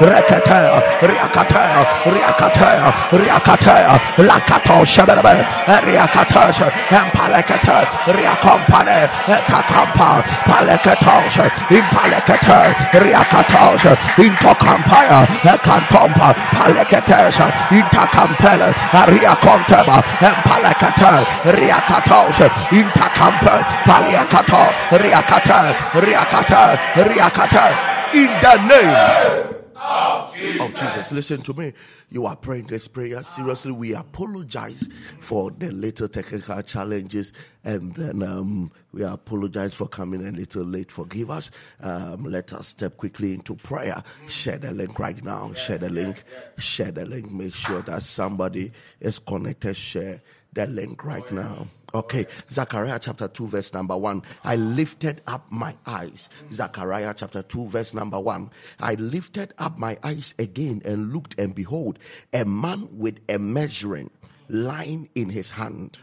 Rekataya, Riakataya, Riakataya, Riakataya, Lakato Shabarabe, Riakataya, Empalekata, Riacompane, Takampa, Palekatos, Impalekata, Riakatos, Intocampaya, Cantompa, Palekates, Intakampele, Riaconteba, Empalekata, Riakatos, Intakampa, Paliakato, Riakata, Riakata, Riakata, in the name of Jesus. Listen to me. You are praying this prayer seriously. We apologize for the little technical challenges and then um, we apologize for coming a little late. Forgive us. Um, let us step quickly into prayer. Share the link right now. Share the link. Share the link. Make sure that somebody is connected. Share the link right now. Okay, Zechariah chapter 2, verse number 1. I lifted up my eyes. Zechariah chapter 2, verse number 1. I lifted up my eyes again and looked, and behold, a man with a measuring line in his hand.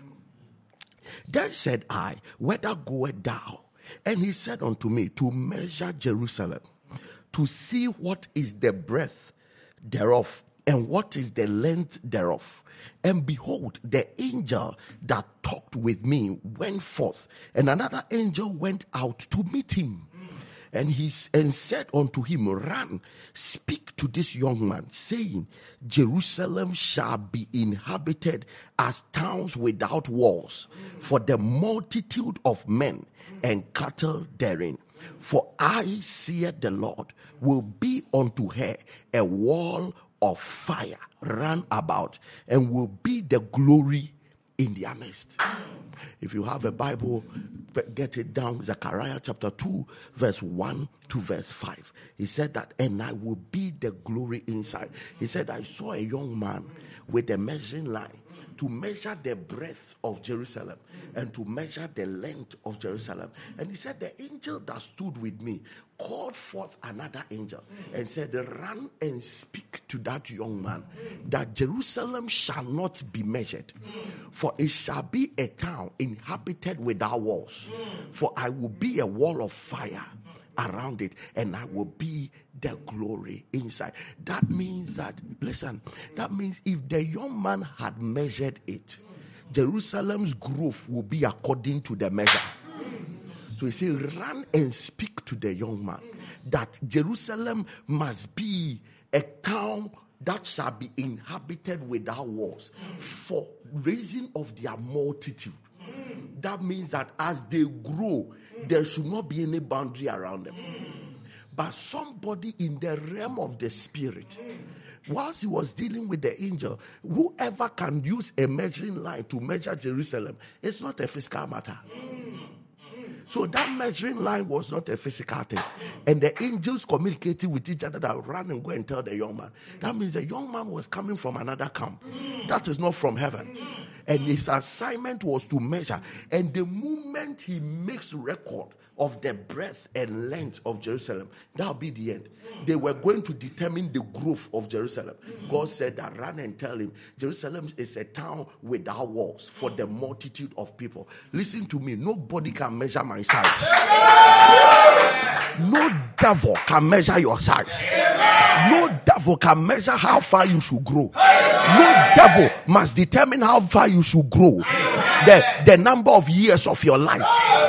Then said I, Whither goest thou? And he said unto me, To measure Jerusalem, to see what is the breadth thereof, and what is the length thereof and behold, the angel that talked with me went forth, and another angel went out to meet him. And he and said unto him, Run, speak to this young man, saying, Jerusalem shall be inhabited as towns without walls, for the multitude of men and cattle therein. For I, see the Lord, will be unto her a wall of fire run about and will be the glory in their midst. If you have a Bible, get it down. Zechariah chapter 2, verse 1 to verse 5. He said that, and I will be the glory inside. He said, I saw a young man with a measuring line to measure the breadth of Jerusalem and to measure the length of Jerusalem. And he said, The angel that stood with me called forth another angel and said, Run and speak to that young man that Jerusalem shall not be measured, for it shall be a town inhabited without walls. For I will be a wall of fire around it and I will be the glory inside. That means that, listen, that means if the young man had measured it, Jerusalem's growth will be according to the measure. So he said, Run and speak to the young man that Jerusalem must be a town that shall be inhabited without walls for reason of their multitude. That means that as they grow, there should not be any boundary around them. But somebody in the realm of the spirit, whilst he was dealing with the angel, whoever can use a measuring line to measure Jerusalem, it's not a physical matter. So that measuring line was not a physical thing. And the angels communicated with each other that ran and go and tell the young man. That means the young man was coming from another camp. That is not from heaven. And his assignment was to measure. And the moment he makes record of the breadth and length of Jerusalem. That'll be the end. They were going to determine the growth of Jerusalem. God said that run and tell him Jerusalem is a town without walls for the multitude of people. Listen to me, nobody can measure my size. No devil can measure your size. No devil can measure how far you should grow. No devil must determine how far you should grow. The, the number of years of your life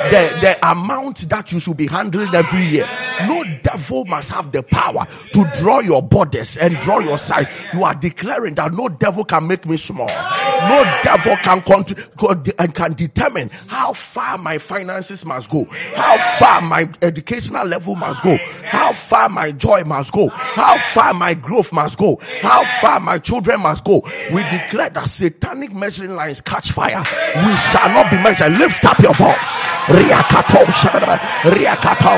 the, the amount that you should be handling every year. No devil must have the power to draw your borders and draw your size. You are declaring that no devil can make me small. No devil can con- and can determine how far my finances must go, how far my educational level must go, how far my joy must go, how far my growth must go, how far my children must go. We declare that satanic measuring lines catch fire. We shall not be measured. Lift up your voice. Riakato Shababa, Riakato.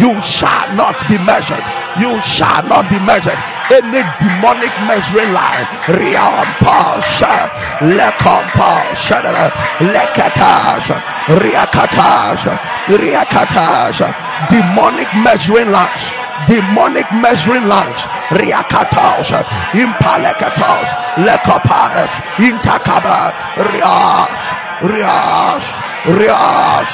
You shall not be measured. You shall not be measured. Any demonic measuring line. Riampa Sha, Lekompa Shadara, Lekatash. Demonic measuring lines demonic measuring lines riakatos impalekatos lekopares intakaba rias rias rias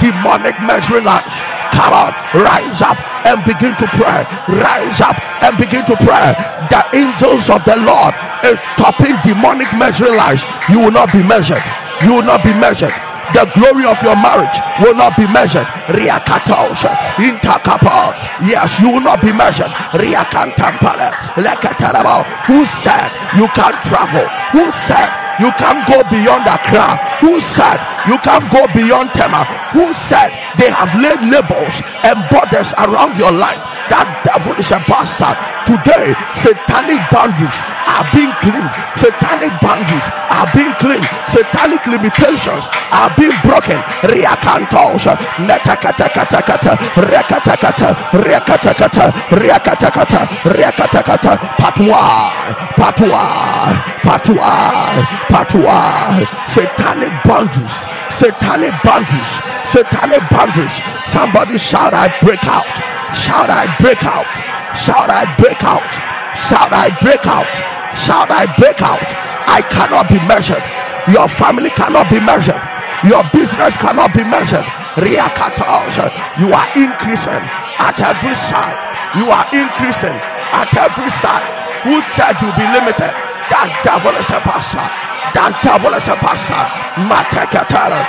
demonic measuring lines Come on, rise up and begin to pray. Rise up and begin to pray. The angels of the Lord is stopping demonic measuring lies. You will not be measured. You will not be measured the glory of your marriage will not be measured. Riakatos, intakapa. Yes, you will not be measured. Riakantampale, lekatarabo. Who said you can't travel? Who said you can't go beyond Accra? Who said you can't go beyond Tema? Who said they have laid labels and borders around your life? That devil is a bastard. Today, satanic boundaries are being cleaned. Satanic boundaries are being cleaned. Satanic limitations are being broken. Riakantos, netakatakata, rekatakata, rekatakata, rekatakata, rekatakata, patwa, patwa, patwa, patwa. Satanic boundaries, satanic boundaries, satanic boundaries. Somebody shout, I break out. Shout, I break out. Shout, I break out. Shout, I break out. Shout, I break out. I cannot be measured. Your family cannot be measured. Your business cannot be measured. You are increasing at every side. You are increasing at every side. Who said you'll be limited? That devil is a bastard. That devil is a bastard. Matekatara.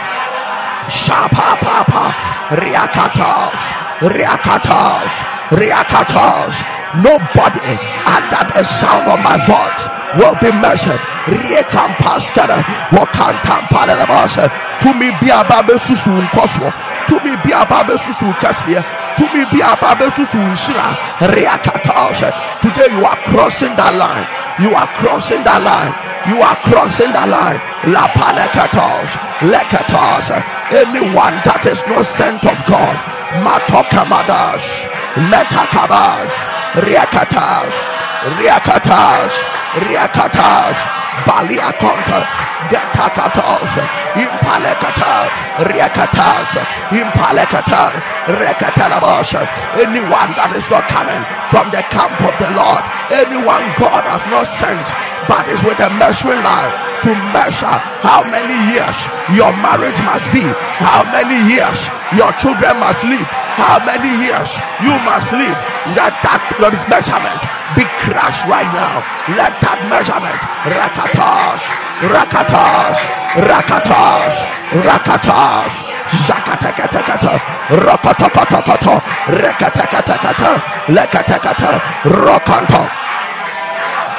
Shapa papa. Riakatos. Riakatos. Riakatos. Nobody under the sound of my voice will be measured. Riekampaskara. Wakantampadabasa. To me be a babe susu nkoswo. To me be a babe susu kasia. To me be a babe susu nshira. Riakatos. Today you are crossing that line. You are crossing that line. You are crossing that line. La palekatos, lekatos. Anyone that is not sent of God, matokamadas, metakabash, riakatas, riakatas, riakatas, baliakonta, getakatos, impalekata, riakatas, impalekata, rekatalabos. Anyone that is not coming from the camp of the Lord, anyone God has not sent but is with a measuring line to measure how many years your marriage must be, how many years your children must live, how many years you must live. Let that measurement be crushed right now. Let that measurement rakatas, rakatas, rakatas, rakatas. Shakatakata, Rokotokotokoto, Rekatakata, Lekatakata, Rokanto.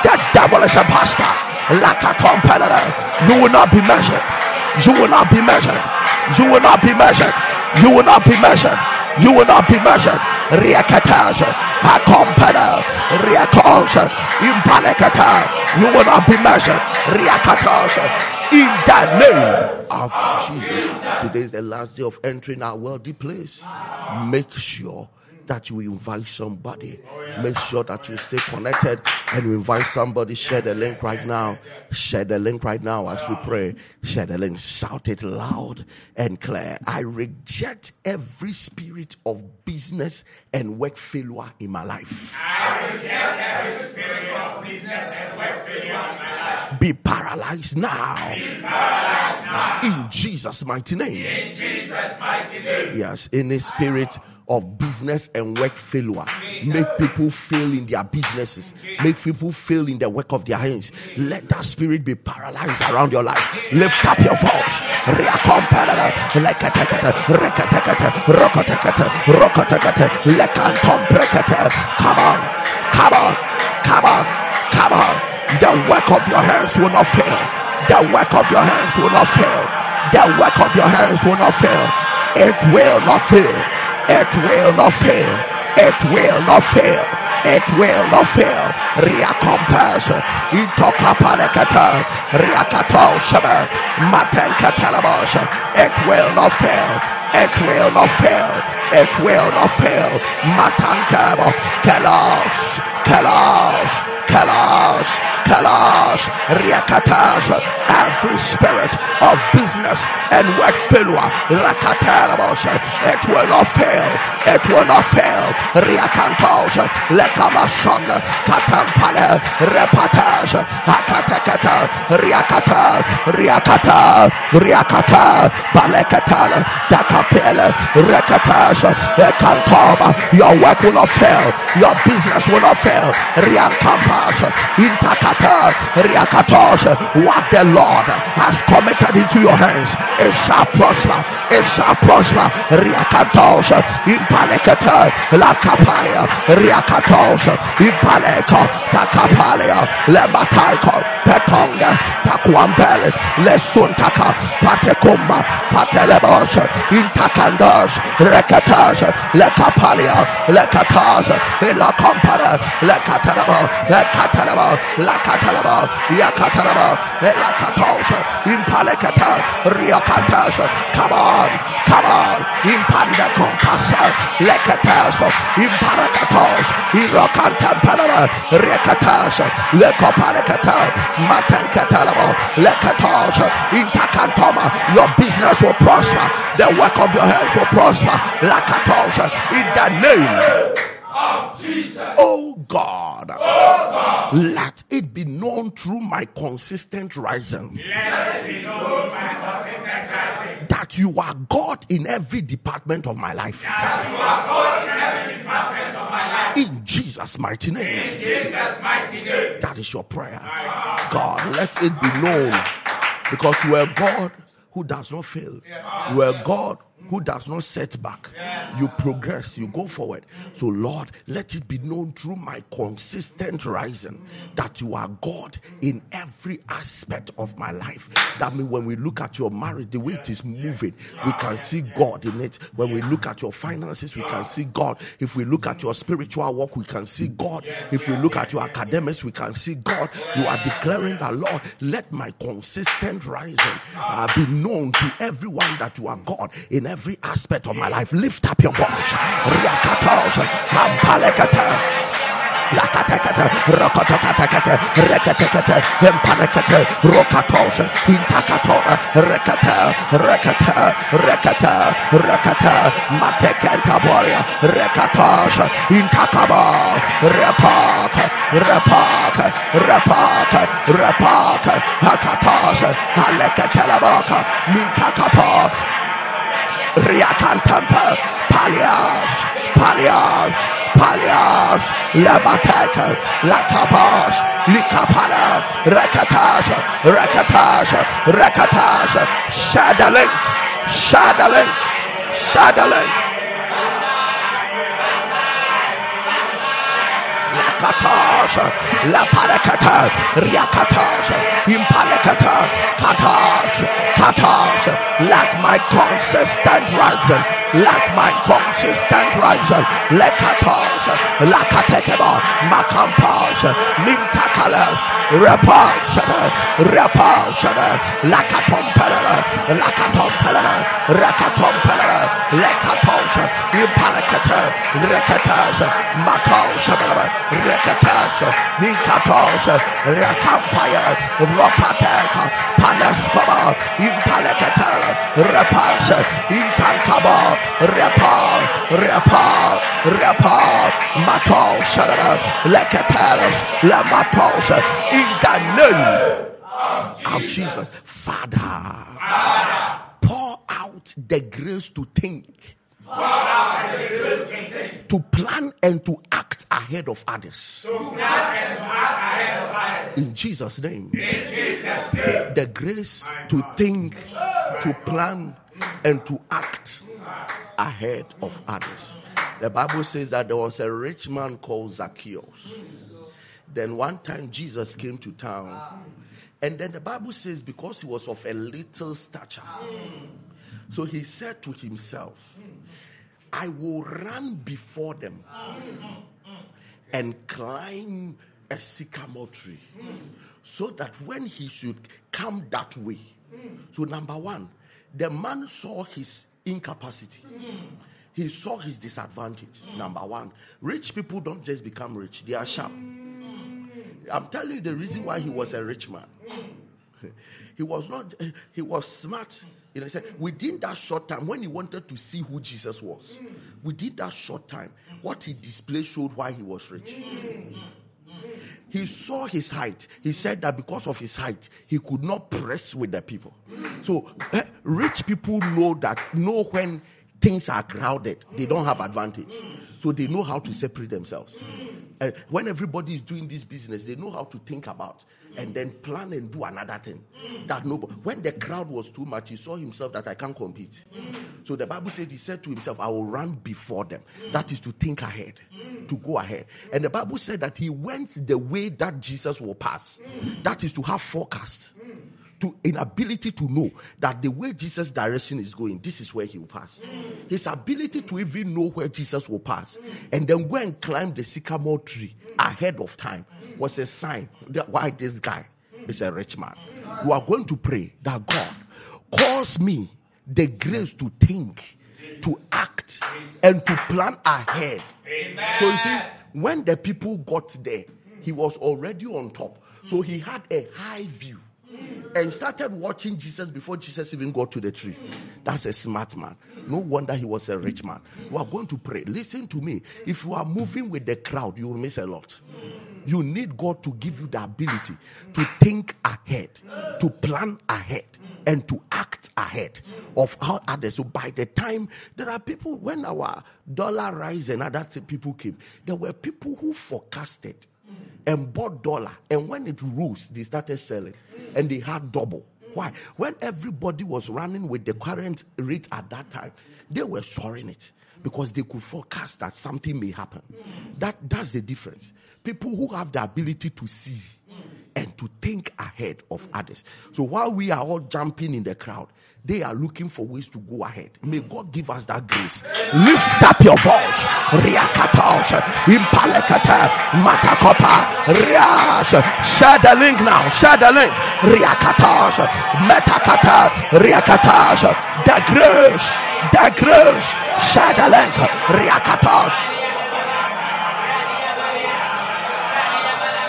That devil is a bastard. Lakatom You will not be measured. You will not be measured. You will not be measured. You will not be measured. You will not be measured. Riakatas, Akompana, Riakos, Impalekata. You will not be measured. Riakatas. In the name of Jesus. Today is the last day of entering our worldly place. Make sure that you invite somebody. Make sure that you stay connected and you invite somebody. Share the link right now. Share the link right now as we pray. Share the link. Shout it loud and clear. I reject every spirit of business and work failure in my life. I reject every spirit of business and work failure in my life. Be paralyzed now. Be paralyzed now. In Jesus' mighty name. In Jesus' mighty name. Yes, any spirit of business and work failure. Make people fail in their businesses. Make people fail in the work of their hands. Let that spirit be paralyzed around your life. Lift up your voice. Come on, come on, come on, come on. The work of your hands will not fail. The work of your hands will not fail. The work of your hands will not fail. It will not fail. It will not fail. It will not fail. It will not fail. Riakato Shaba. Matenkatalabos. It will not fail. It will not fail. It will not fail. Matankabo. Kelos. Kalash, Kalash, Kalash, Riakatas, every spirit of business and work failure, Rakatarabos, it will not fail, it will not fail, Riakantos, Lekamashan, Katampale, Repatas, Akatakata, Riakata, Riakata, Riakata, Balekata, Dakapele, Rekatas, Ekantoma, your work will not fail, your business will not fail, Riakampas, Intakata, Riakatos, what the Lord has committed into your hands, it shall prosper, it shall prosper, Riakatos, Impalekata, La Capalia, Riakatos, Impaleko, Takapalia, Lebataiko, Petonga, Takwambele, Lesuntaka, Patekumba, Patelebos, Intakandos, Rekatas, Lekapalia, Lekatas, La Compara, Lekatarabo, Lekatarabo, Lakatarabo, Yakatarabo, Lakatos, Impalekata, Riakatas, come on, come on, Impanda Compasa, Lekatas, Imparakatos, Irokantampanama, Rekatas, Lekoparekata, Matankatalabo, Lekatos, Intakantoma, your business will prosper, the work of your hands will prosper, Lakatos, in the name of Jesus. Oh, oh God, let it be known through my consistent rising Let it be known my consistent rising that you are God in every department of my life. that you are God in every department of my life. In Jesus' mighty name. In Jesus' mighty name. That is your prayer. God, let it be known because you are God who does not fail. You are God who does not set back. You progress, you go forward. So, Lord, let it be known through my consistent rising that you are God in every aspect of my life. That means when we look at your marriage, the way it is moving, we can see God in it. When we look at your finances, we can see God. If we look at your spiritual work, we can see God. If we look at your academics, we can see God. You are declaring that, Lord, let my consistent rising uh, be known to everyone that you are God in every aspect of my life. Lift up your voice. Riakantampa, palias, palias, palias, labateka, lakapas, likapala, rakatas, rakatas, rakatas, shadalink, shadalink, shadalink. Lakatas, la parakata, riakatas, impalakata, katas, katas, like my consistent rising, like my consistent rising, lekatas, lakatekeba, makampas, mintakalas, repas, repas, lakatompelala, lakatompelala, rakatompelala, lekatos, impalakata, rekatas, matos, rekatas, minkatos, rekampaya, ropateka, panaskaba, impalakata, repas, intankaba, repa, repa, repa, matos, lekatas, lamatos, in the name of Jesus. Father, pour out the grace to think, to plan and to act ahead of others. In Jesus' name. The grace to think, to plan, and to act ahead of others. The Bible says that there was a rich man called Zacchaeus. Then one time Jesus came to town. And then the Bible says, because he was of a little stature, so he said to himself, I will run before them and climb a sycamore tree so that when he should come that way. So, number one, the man saw his incapacity, he saw his disadvantage. Number one, rich people don't just become rich, they are sharp. I'm telling you the reason why he was a rich man. He was not, he was smart. You know, within that short time, when he wanted to see who Jesus was, within that short time, what he displayed showed why he was rich. He saw his height. He said that because of his height, he could not press with the people. So, eh, rich people know that, know when things are crowded, they don't have advantage. So they know how to separate themselves. When everybody is doing this business, they know how to think about and then plan and do another thing. That no, when the crowd was too much, he saw himself that I can't compete. So the Bible said he said to himself, I will run before them. That is to think ahead, to go ahead. And the Bible said that he went the way that Jesus will pass. That is to have forecast to inability to know that the way Jesus' direction is going, this is where he will pass. Mm. His ability to even know where Jesus will pass mm. and then go and climb the sycamore tree ahead of time was a sign that why this guy is a rich man. You are going to pray that God cause me the grace to think, to act, and to plan ahead. Amen. So you see, when the people got there, he was already on top. So he had a high view and started watching Jesus before Jesus even got to the tree. That's a smart man. No wonder he was a rich man. We are going to pray. Listen to me. If you are moving with the crowd, you will miss a lot. You need God to give you the ability to think ahead, to plan ahead, and to act ahead of how others. So by the time there are people, when our dollar rise and other people came, there were people who forecasted and bought dollar. And when it rose, they started selling and they had double. Why? When everybody was running with the current rate at that time, they were soaring it because they could forecast that something may happen. That that's the difference. People who have the ability to see and to think ahead of others. So while we are all jumping in the crowd, they are looking for ways to go ahead. May God give us that grace. Lift up your voice. Riakatosh, Impalekata, Matakopa, Riash. Share the link now. Share the link. Riakatosh, Metakata, Riakatosh. The grace, the grace. Share the link. Riakatosh.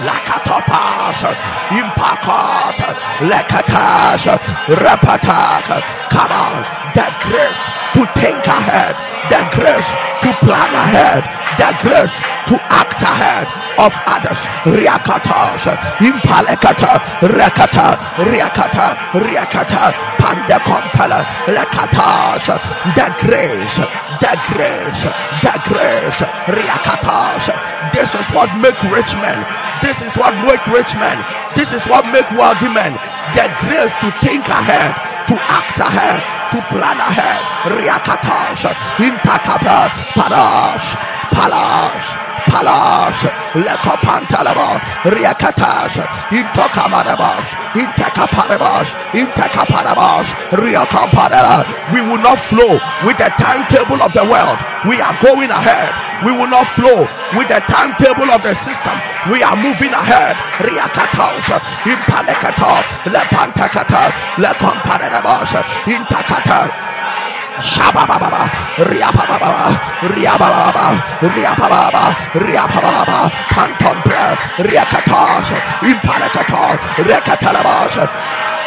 Lakatopas impakot lekatas rapatak come on the grace to think ahead the grace to plan ahead the grace to act ahead of others riakatas impalekata rekata riakata riakata pandekompala lekatas the grace the grace the grace riakatas this is what make rich men this is what make rich men. This is what make wealthy men. The grace to think ahead, to act ahead, to plan ahead. Riakatash, intakapa, parash, palash, palash, lekopantalabas, riakatash, intokamarabas, intekaparabas, intekaparabas, riakaparabas. We will not flow with the timetable of the world. We are going ahead. We will not flow with the timetable of the system. We are moving ahead. Riakatos, Impalekatos, Lepantakata, Lekomparabos, Intakata. Shabababa.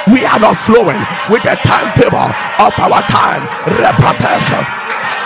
We are not flowing with the timetable of our time.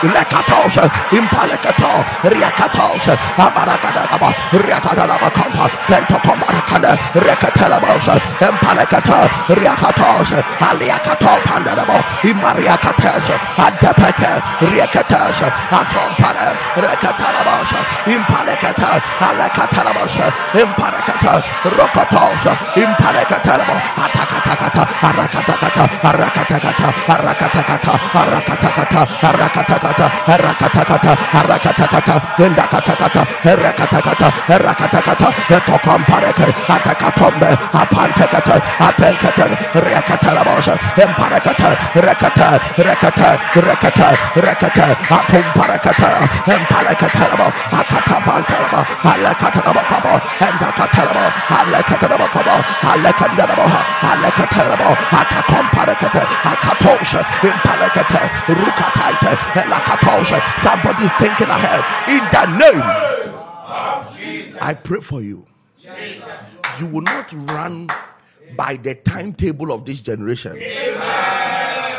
Lekatos, Impalekato, Riakatos, Amarakadaba, Riakadalaba Kompa, Pentokomarakada, Rekatelabos, Empalekata, Riakatos, Aliakato Pandanabo, Imariakates, Adepeke, Riakatas, Atompare, Rekatalabos, Impalekata, Alekatalabos, Imparakata, Rokotos, Impalekatalabo, Atakatakata, Arakatakata, Arakatakata, Arakatakata, Arakatakata, Arakatakata, Rakatakata, Rakatakata, Rakatakata, Rakatakata, Rakatakata, Rakatakata, Tokampareke, Atakatombe, Apantekata, Apenkata, Rakatalabosha, Emparakata, Rakata, Rakata, Rakata, Rakata, Apumparakata, Emparakata, Akatapantalaba, Alakatalaba, and Akatalaba, Alekatarabo, Alekandarabo, Alekatarabo, Atakomparakata, Akatosha, Impalakata, Rukataita, Lakatosha. Somebody's thinking ahead. In the name, I pray for you. You will not run by the timetable of this generation.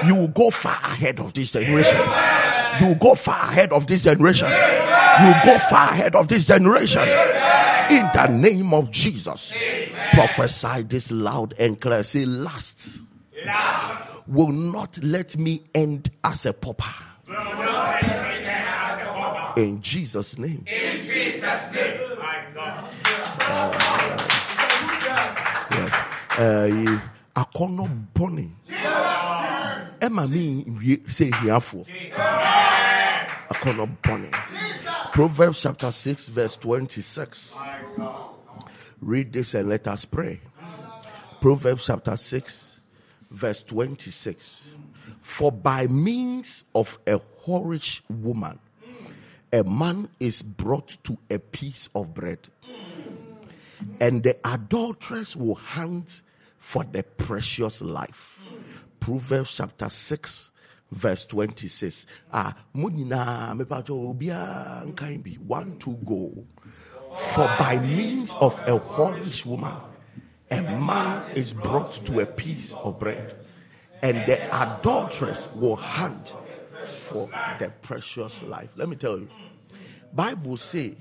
You will go far ahead of this generation. You will go far ahead of this generation. You will go far ahead of this generation. In the name of Jesus. Prophesy this loud and clear. Say, last will not let me end as a pauper. In Jesus' name. In Jesus' name. My God. Yes. Uh, akɔnɔ bɔne ɛma me wie sɛ hiafoɔ akɔnɔ bɔne proverbs chapter 6 verse 26 read this and let us pray. Proverbs chapter 6 verse 26 for by means of a whorish woman a man is brought to a piece of bread and the adulteress will hunt for the precious life. Proverbs chapter 6, verse 26. Ah, mo nyinaa, mepacho, obiara nkan bi. One, two, go. For by means of a whorish woman, a man is brought to a piece of bread, and the adulteress will hunt for the precious life. Let me tell you, Bible say,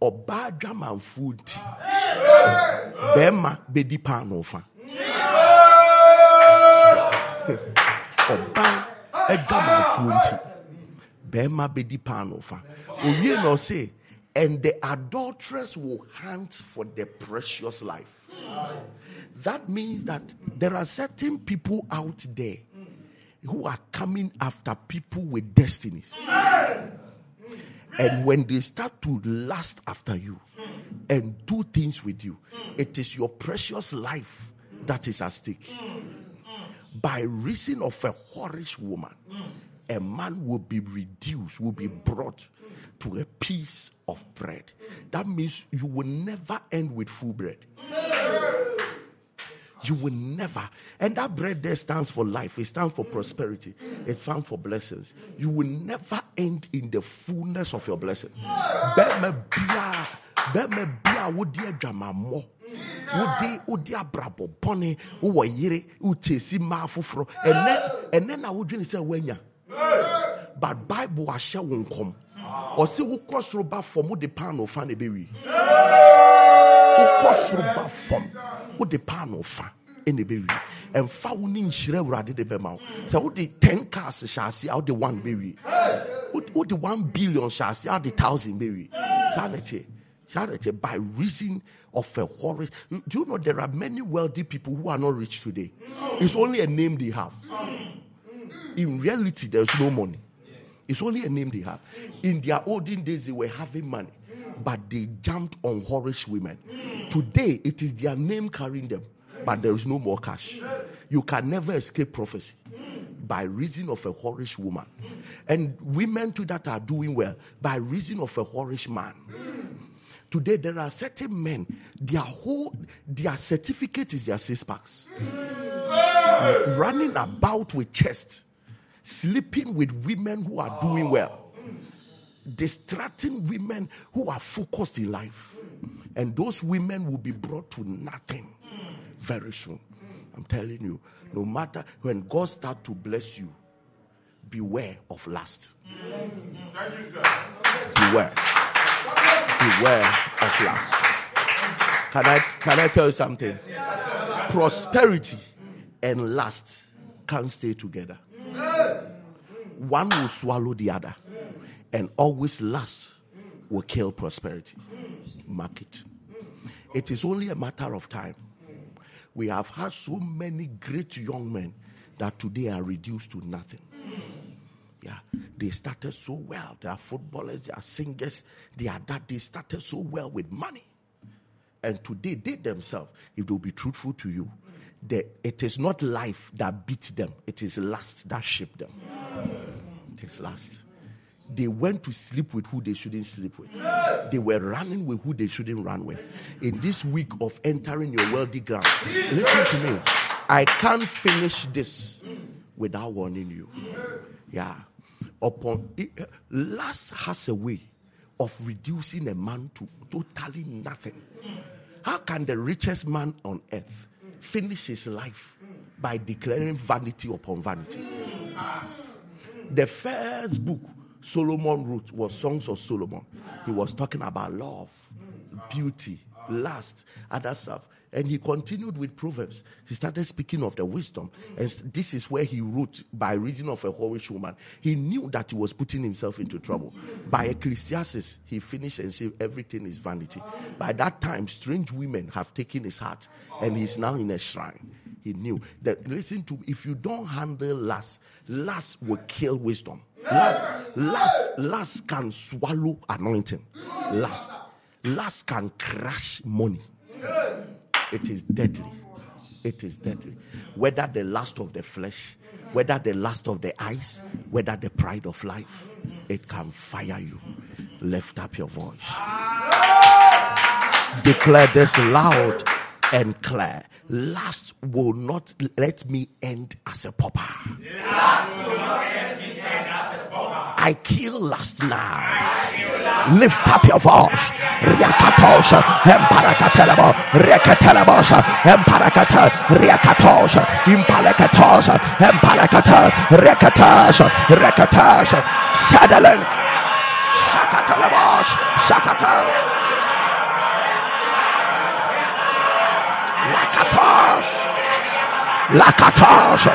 ɔbaa dwamanfoɔ nti bɛrima bɛdi paano fa ɔbaa adwamanfoɔ nti bɛrima bɛdi paano fa owie na ɔse and the adulteress will hunt for the precious life that means that there are certain people out there who are coming after people with destinies and when they start to lust after you and do things with you, it is your precious life that is at stake. By reason of a whorish woman, a man will be reduced, will be brought to a piece of bread. That means you will never end with full bread. You will never. And that bread there stands for life. It stands for prosperity. It stands for blessings. You will never end in the fullness of your blessing. Bɛrima biara, wodi. Wodi wodi abrabɔ bɔne, wowɔ yere, mmaa foforɔ. Ɛnɛ ɛnɛ na wodwene sɛ woanya. But Bible ahyɛ wo nkɔm. Ɔse wokɔ soro ba fam wode paano fa na ɛbɛwi. wokɔ soro ba fam wode paano fa ɛna ɛbɛwie ɛmfa wo ne nhyira awurade de bɛma wo sɛ wode 10 cars hyɛ ase a wode 1 bɛwie Wode- wode 1 billion hyɛ ase a wode 1000 bɛwie saa na na ɛkyɛ by reason of a horror do you know there are many wealthy people who are not rich today? It's only a name they have in reality there's no money it's only a name they have. In their olden days, they were having money, but they jumped on whorish women. Today, it is their name carrying them, but there is no more cash. You can never escape prophecy by reason of a whorish woman. And women too that are doing well by reason of a whorish man. Today, there are certain men, their whole, their certificate is their six packs. Running about with chest sleeping with women who are doing oh. well, distracting women who are focused in life. And those women will be brought to nothing very soon. I'm telling you, no matter when God starts to bless you, beware of lust. Thank you, sir. Beware. Beware of lust. Can I can I tell you something? Prosperity and lust can't stay together. One will swallow the other, and always lust will kill prosperity. Mark it. It is only a matter of time. We have had so many great young men that today are reduced to nothing. Yeah, they started so well. They are footballers, they are singers, they are that. They started so well with money. And today, they themselves, if they'll be truthful to you, they, it is not life that beat them, it is lust that shaped them. It is lust. they went to sleep with who they shouldn't sleep with. They were running with who they shouldn't run with. In this week of entering your wealthy ground, listen to me. I can't finish this without warning you. Yeah. Upon it, lust has a way of reducing a man to totally nothing. How can the richest man on earth finish his life by declaring vanity upon vanity? The first book Solomon wrote was Songs of Solomon. He was talking about love, beauty, lust, other stuff. And he continued with Proverbs. He started speaking of the wisdom. And this is where he wrote by reason of a whorish woman. He knew that he was putting himself into trouble. By Ecclesiastes, he finished and said everything is vanity. By that time, strange women have taken his heart and he's now in a shrine. He knew that, listen to, if you don't handle lust, lust will kill wisdom. Lust, lust, lust can swallow anointing. Lust, lust can crush money. It is deadly. It is deadly. Whether the lust of the flesh, whether the lust of the eyes, whether the pride of life, it can fire you. Lift up your voice. Declare this loud and clear. Lust will not let me end as a pauper. I kill last now. Lift up your voice. Riakatosha, Emparakatelabo, Rekatelabosha, Emparakata, Riakatosha, Impalakatosha, Empalakata, Rekatasha, Rekatasha, Sadalan, Shakatalabosh, Shakata. Lakatosh. Lakatosh.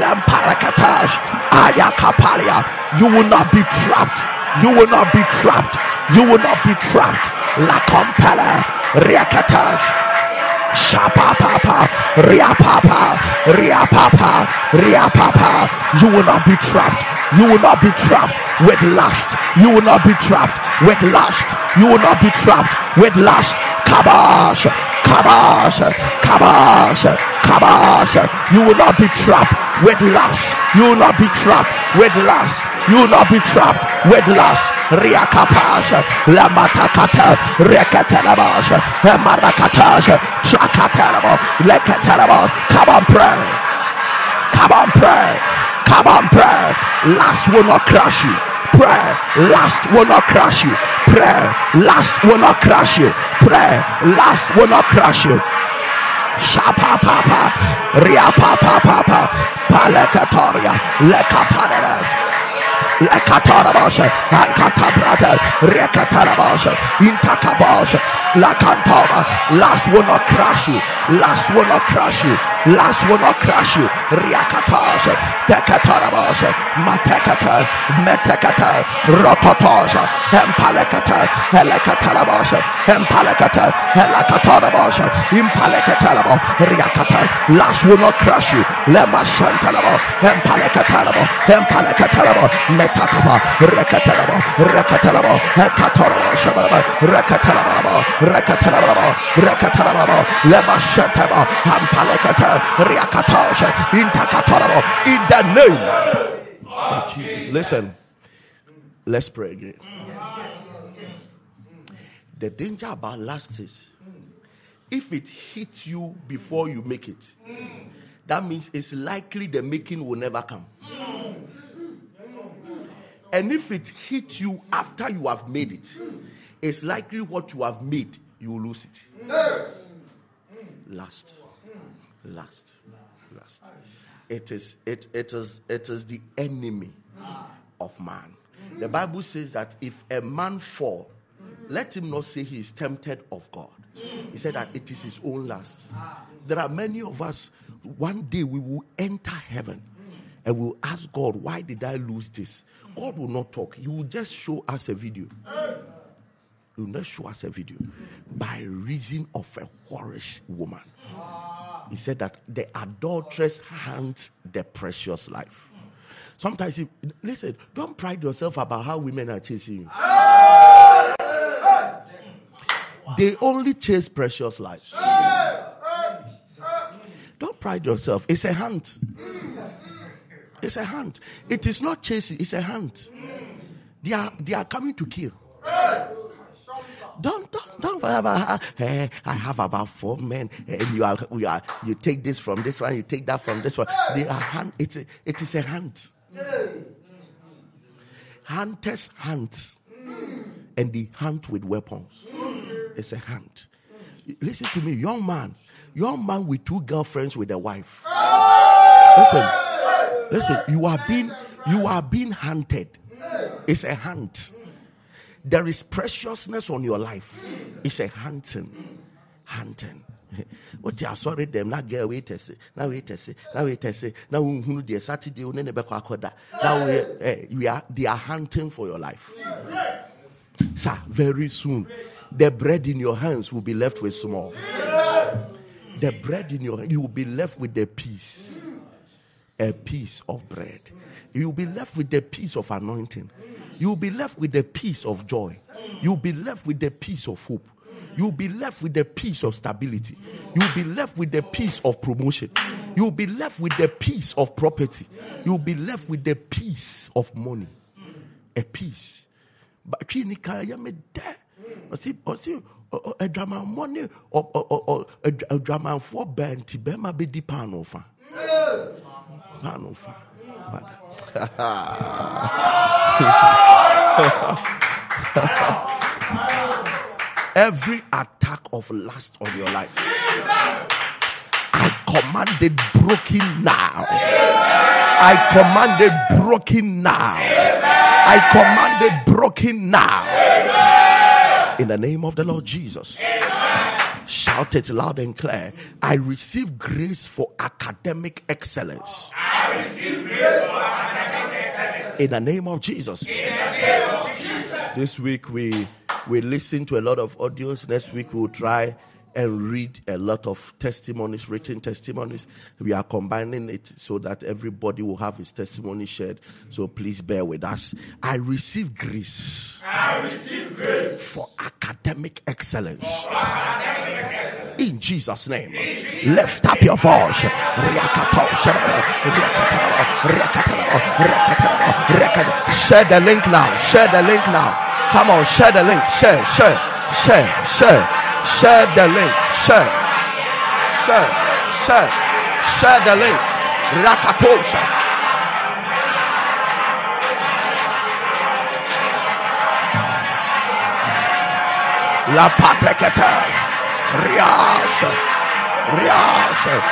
Lamparakatosh. Ayakapalia. You will not be trapped. You will not be trapped. You will not be trapped. Lakompala. Riakatosh. Shapa papa, ria papa, ria papa, ria papa. You will not be trapped. You will not be trapped with lust. You will not be trapped with lust. You will not be trapped with lust. Kabash, kabash, kabash, kabash. You will not be trapped with lust. You will not be trapped with lust. You will not be trapped with lust. Riakapash, Lamatakata, Rekatalabash, Marakatash, Trakatalabo, Lekatalabo. Come on, pray. Come on, pray. Come on, pray. Lust will not crush you. Pray. last will not crush you. Pray. last will not crush you. Pray. last will not crush you. Shapa papa, ria papa papa, palekatoria, lekapaneres. Lekatarabasha, Akatabrata, Rekatarabasha, Intakabasha, Lakantaba. Last will not crush you. Last will not crush you. Last will not crush you. Riakatasha, Tekatarabasha, Matekata, Metekata, Rototasha, Empalekata, Helekatarabasha, Empalekata, Helakatarabasha, Impalekatarabo, Riakata. Last will not crush you. Lema Santalabo, Empalekatarabo, Empalekatarabo, Metakaba, Rekatarabo, Rekatarabo, Hekatarabo, Shabarabo, Rekatarabo, Rekatarabo, Rekatarabo, Lema Santabo, Ampalekata, Riakatasha, Intakatarabo, in the name of Jesus. Listen, let's pray again. The danger about last is if it hits you before you make it, that means it's likely the making will never come. And if it hits you after you have made it, it's likely what you have made, you will lose it. Last. Last. Last. It is it it is it is the enemy of man. The Bible says that if a man fall, let him not say he is tempted of God. He said that it is his own lust. There are many of us, one day we will enter heaven and we'll ask God, why did I lose this? God will not talk. He will just show us a video. He will not show us a video by reason of a whorish woman. He said that the adulteress hands the precious life. Sometimes, you, listen, don't pride yourself about how women are chasing you. They only chase precious lives. Don't pride yourself. It's a hunt. It's a hunt. It is not chasing, it's a hunt. They are they are coming to kill. Don't don't don't. Hey, I have about four men, and you are we are you take this from this one, you take that from this one. They are hand. It's a, it is a hunt. Hunters hunt, and they hunt with weapons. It's a hunt. Listen to me, young man, young man with two girlfriends with a wife. Listen, listen. You are being you are being hunted. It's a hunt. There is preciousness on your life. It's a hunting. Hunting. What you are sorry them not girl wait to say Now wait to see. Now wait to see. Now who the Saturday on the back Now we, eh, are they are hunting for your life. Sir, very soon the bread in your hands will be left with small. The bread in your you will be left with the piece. A piece of bread. You will be left with the piece of anointing. You'll be left with the peace of joy. You'll be left with the peace of hope. You'll be left with the peace of stability. You'll be left with the peace of promotion. You'll be left with the peace of property. You'll be left with the peace of money. A peace. But ɔsi ɔsi ɛdwamanfoɔ ne ɛdwamanfoɔ bɛn ti bɛrima bɛ di paano fa Every attack of lust on your life, I command it broken now. I command it broken now. I command it broken now. In the name of the Lord Jesus. Shout it loud and clear. I receive grace for academic excellence. I receive grace for academic excellence. In the name of Jesus. In the name of Jesus. This week we we listen to a lot of audios. Next week we'll try and read a lot of testimonies, written testimonies. We are combining it so that everybody will have his testimony shared. So please bear with us. I receive grace. I receive grace for academic excellence. For academic excellence. In Jesus' name. Lift up your voice. Share the link now. Share the link now. Come on, share the link. Share, share, share, share. Share the link. Share. Share. Share. Share the link. Rakatosha. La pateketas. Rias. Rias.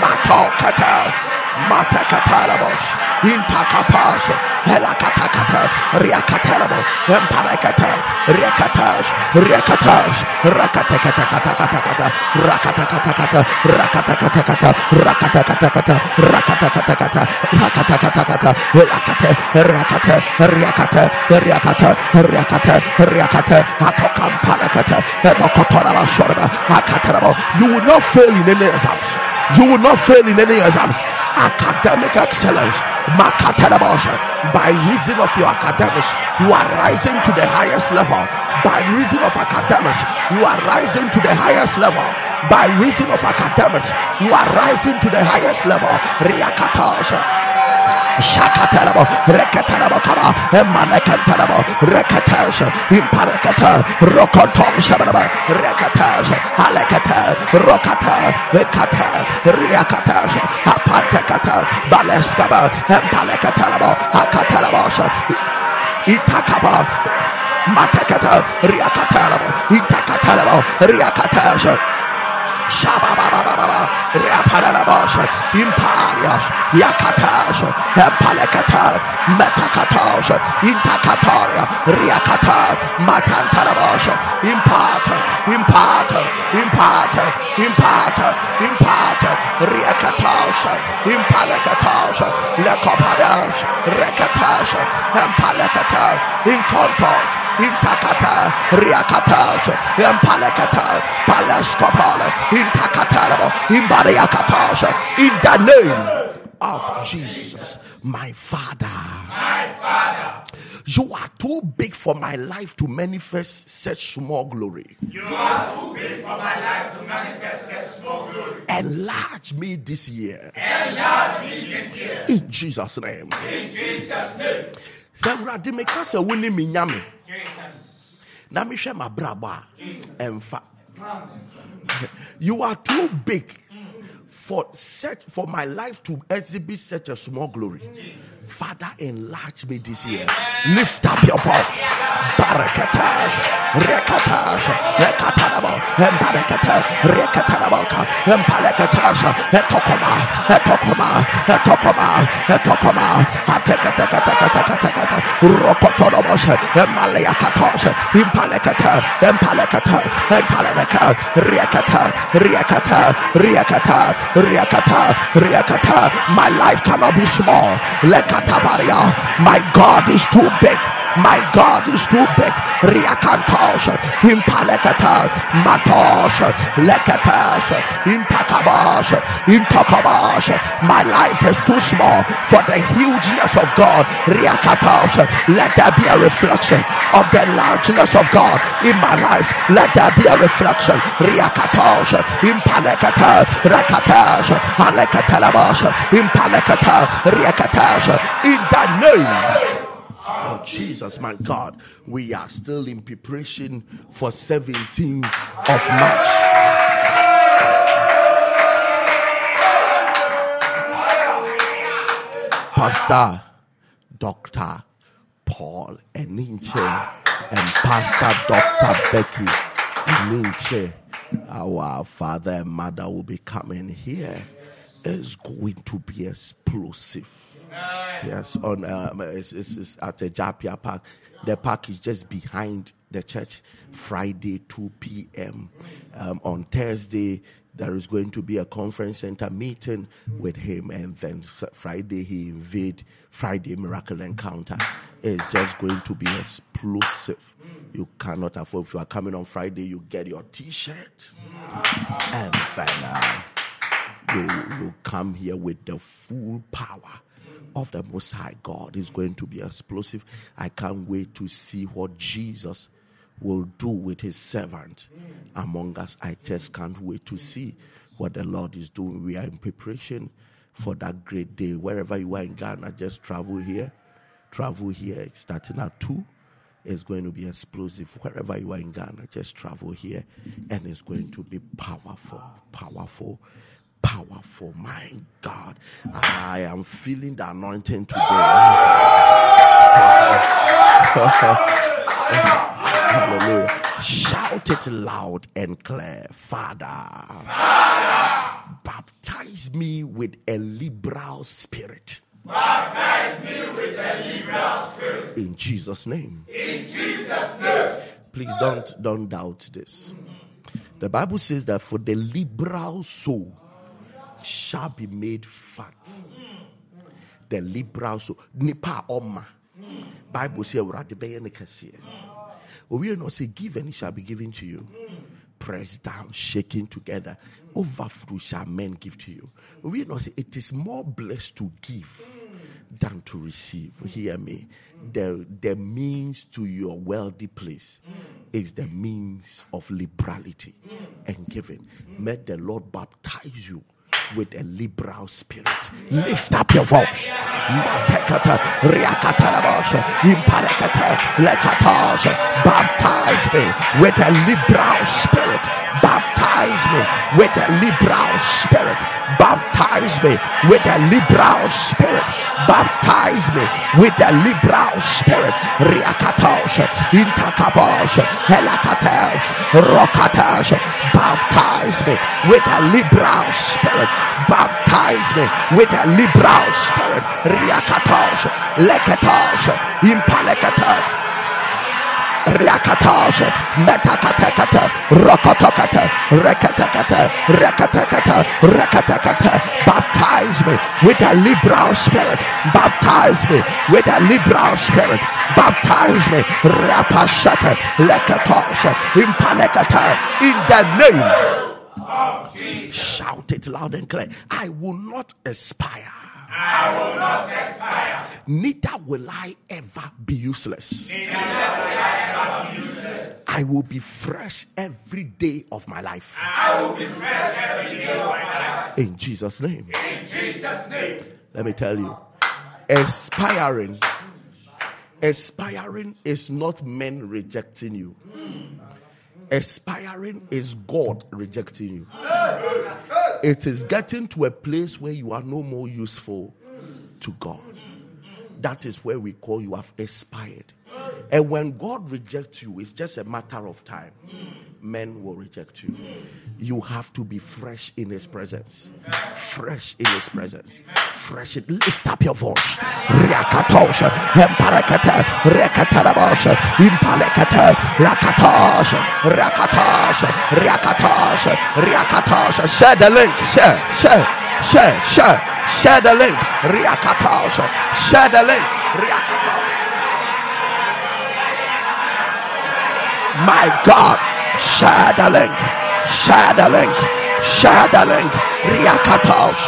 Matoketas. Matakatarabos, Intakapas, Helakatakata, Riakatarabo, Emparakata, Riakatas, Riakatas, Rakatakatakata, Rakatakatakata, Rakatakatakata, Rakatakatakata, Rakatakatakata, Rakatakatakata, Rakate, Rakate, Riakate, Riakate, Riakate, Riakate, Atokamparakata, Ekokotoraba Sorba, Akatarabo. You will not fail in any exams. You will not fail in any exams. Academic excellence by reason of your academics you are rising to the highest level. By reason of academics you are rising to the highest level. By reason of academics you are rising to the highest level Shakatarabo, Rekatarabo Kaba, Emanekatarabo, Rekatas, Imparakata, Rokotom Shabaraba, Rekatas, Alekata, Rokata, Rekata, Riakatas, Apatekata, Baleskaba, Empalekatarabo, Akatarabo, Itakaba, Matekata, Riakatarabo, Itakatarabo, Riakatas, Shabababababa, Rapanabos, Imparios, Yakatas, Matantarabos, Impart, Impart, Impart, Impart, Impart, Riakatos, Impalekatos, Lecopadas, Rekatas, Empalekatas, Incontos, Intakata, Riakatas, Empalekatas, Palescopala, in the name of Jesus, my Father. My Father. You are too big for my life to manifest such small glory. You are too big for my life to manifest such small glory. Enlarge me this year. Enlarge me this year. In Jesus' name. In Jesus' name. sɛ awurade meka sɛ wo ne me Jesus. na mehwɛ m'abrabɔ a ɛmfa you are too big for such for my life to exhibit such a small glory. Father enlarge me this year. Lift up your voice my life cannot be small. My god is too big my God is too big. Riakantos, impalekata, matos, lekatas, impakabas, impakabas. My life is too small for the hugeness of God. Riakatos, let there be a reflection of the largeness of God in my life. Let there be a reflection. Riakatos, impalekata, rakatas, alekatalabas, impalekata, riakatas. In the name Oh, Jesus, my God. We are still in preparation for 17th of March. Pastor Dr. Paul Enenche and Pastor Dr. Becky Enenche, our father and mother will be coming here. It's going to be explosive. Yes, on um, it's, it's, it's at the Japia Park. The park is just behind the church. Friday, 2 p.m. Um, on Thursday, there is going to be a conference center meeting with him, and then Friday he invade Friday Miracle Encounter. It's just going to be explosive. You cannot afford. If you are coming on Friday, you get your T-shirt, and then. Uh, you, you come here with the full power of the Most High God. is going to be explosive. I can't wait to see what Jesus will do with his servant among us. I just can't wait to see what the Lord is doing. We are in preparation for that great day. Wherever you are in Ghana, just travel here. Travel here starting at 2 it's going to be explosive. Wherever you are in Ghana, just travel here and it's going to be powerful, powerful, powerful. My God, I am feeling the anointing today. Hallelujah. Shout it loud and clear. Father, Father, baptize me with a liberal spirit. baptize me with a liberal spirit. In Jesus' name. In Jesus' name. Please don't don't doubt this. The Bible says that for the liberal soul shall be made fat. The liberal soul. Nipa oma. Bible says. Owie no say give and it shall be given to you. Pressed down, shaking together, overflow shall men give to you. We know say it is more blessed to give than to receive. Hear me. The the means to your wealthy place is the means of liberality and giving. May the Lord baptize you with a liberal spirit. Lift up your voice. Baptize me with a liberal spirit. Baptize me with a liberal spirit. Baptize me with a liberal spirit. Baptize me with a liberal spirit. Riakatos, intakabos, helakatos, rokatos. Baptize me with a liberal spirit. Baptize me with a liberal spirit. Riakatos, lekatos, impalekatos. Riakatas, Metakatakata, Rokotokata, Rekatakata, Rekatakata, Rekatakata. Baptize me with a liberal spirit. Baptize me with a liberal spirit. Baptize me. Rapashata, Lekatos, Impalekata, in the name. Shout it loud and clear. I will not aspire. I will not expire. Neither will I ever be useless. Neither will I ever be useless. I will be fresh every day of my life. I will be fresh every day of my life. In Jesus' name. In Jesus' name. Let me tell you, aspiring Aspiring is not men rejecting you. Aspiring is God rejecting you. It is getting to a place where you are no more useful to God. That is where we call you have expired. And when God rejects you, it's just a matter of time. Men will reject you. You have to be fresh in His presence. Fresh in His presence. Fresh. In, lift up your voice. Share the link. Share, share, share, share, share the link. Share the link. My God, share the link, share the link, share the link. Riakatos,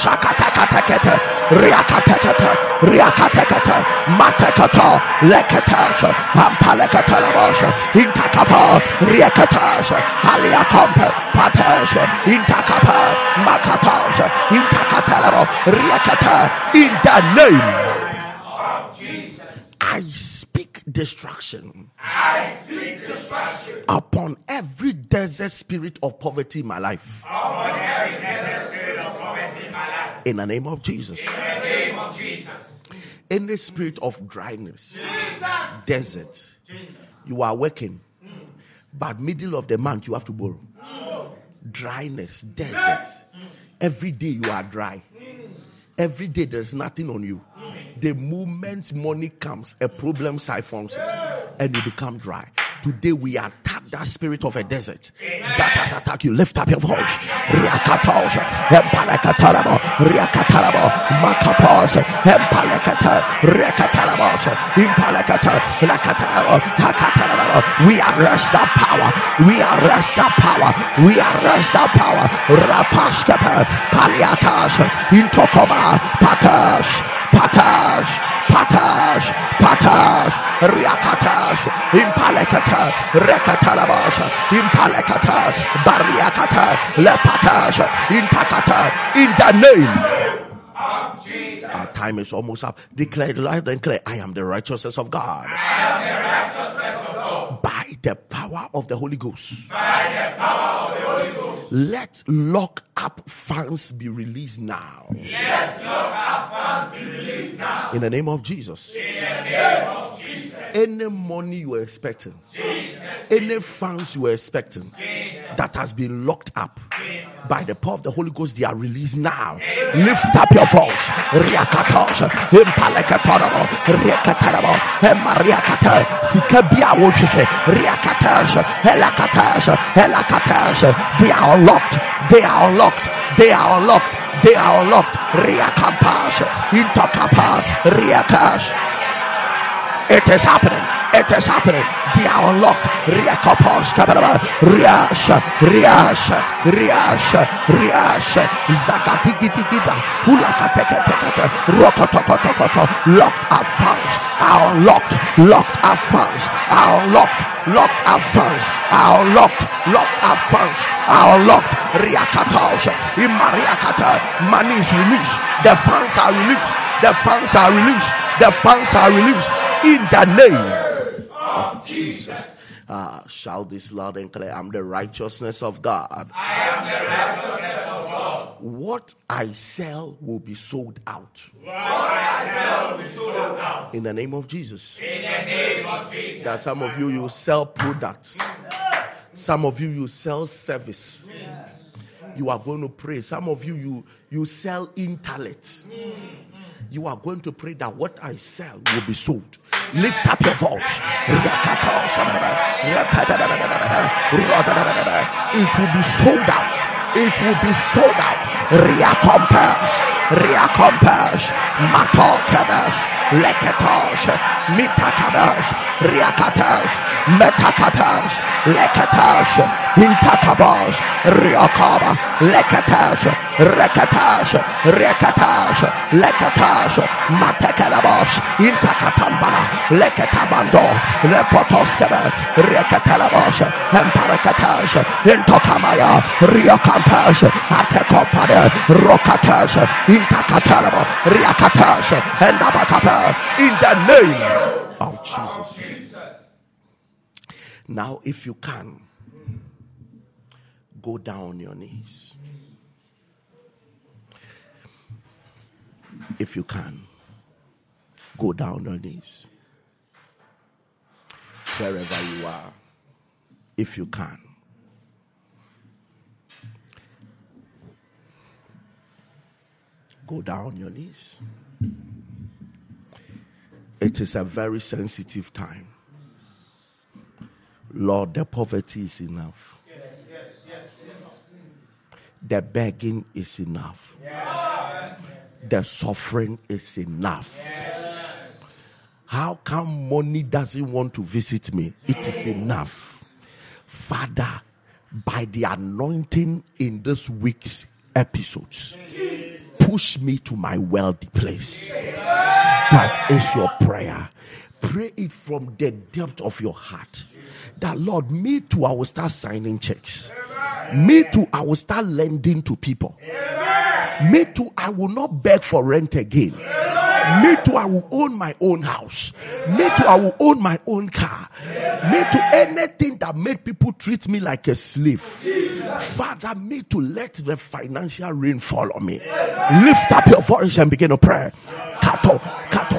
Shakatakatakata, Riakatakata, Riakatakata, Matakata, Lekatas, Ampalekatalabos, Intakapa, Riakatas, Haliakompa, Patas, Intakapa, Makatas, Intakatalabo, Riakata, in the name. of I speak destruction I speak destruction upon every desert spirit of poverty in my life. upon every desert spirit of poverty in my life. In the name of Jesus. In the name of Jesus. Any spirit of dryness, Jesus. desert, you are working, but middle of the month you have to borrow. Dryness, desert. Mm. Every day you are dry. Mm. Every day there's nothing on you. The moment money comes, a problem siphons it, and you become dry. Today we attack that spirit of a desert that has attacked you. Lift up your voice. Riakatos, Empalekatarabo, Riakatarabo, Makapos, Empalekata, Rekatarabos, Impalekata, Lakatarabo, Hakatarabo. We arrest that power. We arrest that power. We arrest that power. Rapaskapa, Paliatas, Intokoma, Patas, Patas, Patas, Patas, Riakatas, Impalekata, Rekatalabas, Impalekata, Bariakata, Lepatas, Intakata, in the name. Our time is almost up. Declare it loud and clear. I am the righteousness of God. I am the righteousness the power of the Holy Ghost. By the power of the Holy Ghost. Let lock up funds be released now. Let lock up funds be released now. In the name of Jesus. In the name of Jesus. Any money you were expecting, Jesus. any funds you were expecting Jesus. that has been locked up by the power of the Holy Ghost, they are released now. Lift up your voice. Riakatos, impalekatorabo, riakatarabo, hemariakata, sikabia woshe, riakatas, helakatas, helakatas. They are unlocked. They are unlocked. They are unlocked. They are unlocked. Riakampas, intakapas, riakas. It is happening. It is happening. They are unlocked. Riakopos kabaraba. Riasha. Riasha. Riasha. Riasha. Zakatikitikida. Hulakateketekete. Rokotokotokoto. Locked our funds. Are unlocked. Locked our funds. Are unlocked. Locked our funds. Are unlocked. Locked our funds. Are unlocked. Riakatos. Imariakata. Money is released. The funds are released. The funds are released. The funds are released in the name Of Jesus. Ah, shout this loud and clear. I'm the righteousness of God. I am the righteousness of God. What I sell will be sold out What I sell will be sold out. in the name of Jesus. In the name of Jesus. Are some of you you sell products. Some of you you sell service. You are going to pray. Some of you you you sell intellect. You are going to pray that what I sell will be sold. Lift up your voice. It will be sold out. It will be sold out. Reacompass. Reacompass. Matokadas. Leketos. Mitakadas. Riakatas. Metakatas. Lekatas. Intakabash, Riakaba, Lekatash, Rekatash, Rekatash, Lekatash, Matekalabash, Intakatambala, Lekatabando, Lepotoskaba, Rekatalabash, Emparakatash, Intokamaya, Riakampash, Atekopada, Rokatash, Intakatalaba, Riakatash, and Abakapa, in the name of Jesus. Now, if you can, go down on your knees. If you can, go down on your knees. Wherever you are, if you can. Go down on your knees. It is a very sensitive time. Lord, the poverty is enough. The begging is enough. The suffering is enough. How come money doesn't want to visit me? It is enough. Father, by the anointing in this week's episodes, push me to my wealthy place. That is your prayer. Pray it from the depth of your heart. That Lord, me too, I will start signing checks. Me too, I will start lending to people. Me too, I will not beg for rent again. Me too, I will own my own house. Me too, I will own my own car. Me too, anything that made people treat me like a slave. Father, me to let the financial rain fall on me. Lift up your voice and begin to pray. Kato, kato,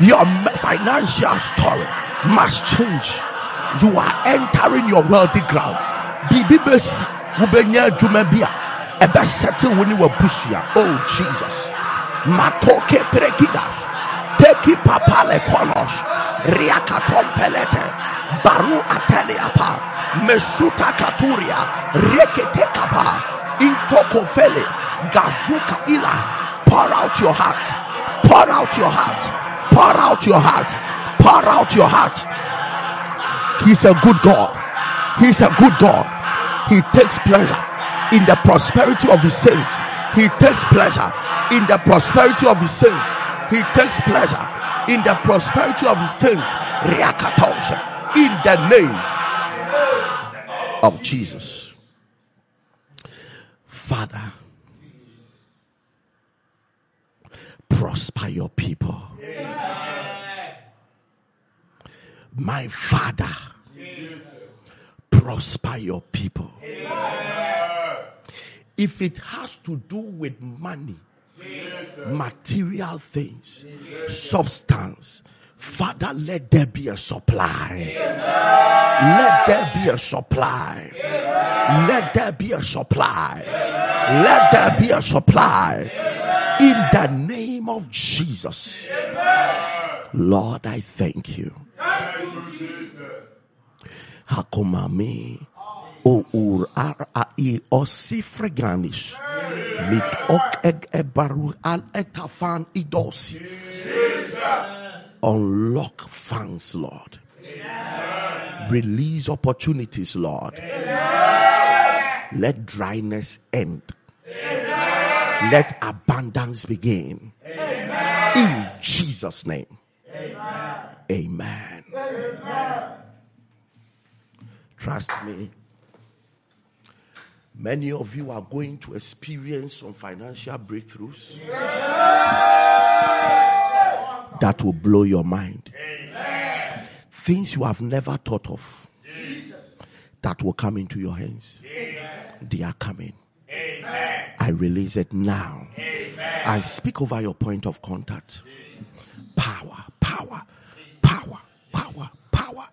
your financial story must change you are entering your wealthy ground bibi besi wobɛnya adwuma bi a ɛbɛsɛte wo ne wabusua oh jesus matoke prekidas teki papale konos riakatompelete baru ateliapa mesuta katuria rekete kapa intokofele gazuka ila pour out your heart pour out your heart pour out your heart pour out your heart he's a good god he's a good god he takes pleasure in the prosperity of his saints. He takes pleasure in the prosperity of his saints. He takes pleasure in the prosperity of his saints. In the name of Jesus. Father, prosper your people. My Father, prosper your people. If it has to do with money, material things, substance, Father, let there be a supply. Let there be a supply. Let there be a supply. Let there be a supply. In the name of Jesus. Lord, I thank you. Hakomami o ur ar mit ok eg al etafan idosi. Unlock funds, Lord. Release opportunities, Lord. Let dryness end. Let abundance begin. In Jesus' name. Amen. Trust me. Many of you are going to experience some financial breakthroughs that will blow your mind. Things you have never thought of that will come into your hands. They are coming. I release it now. I speak over your point of contact. Power, power, power, power, power, power,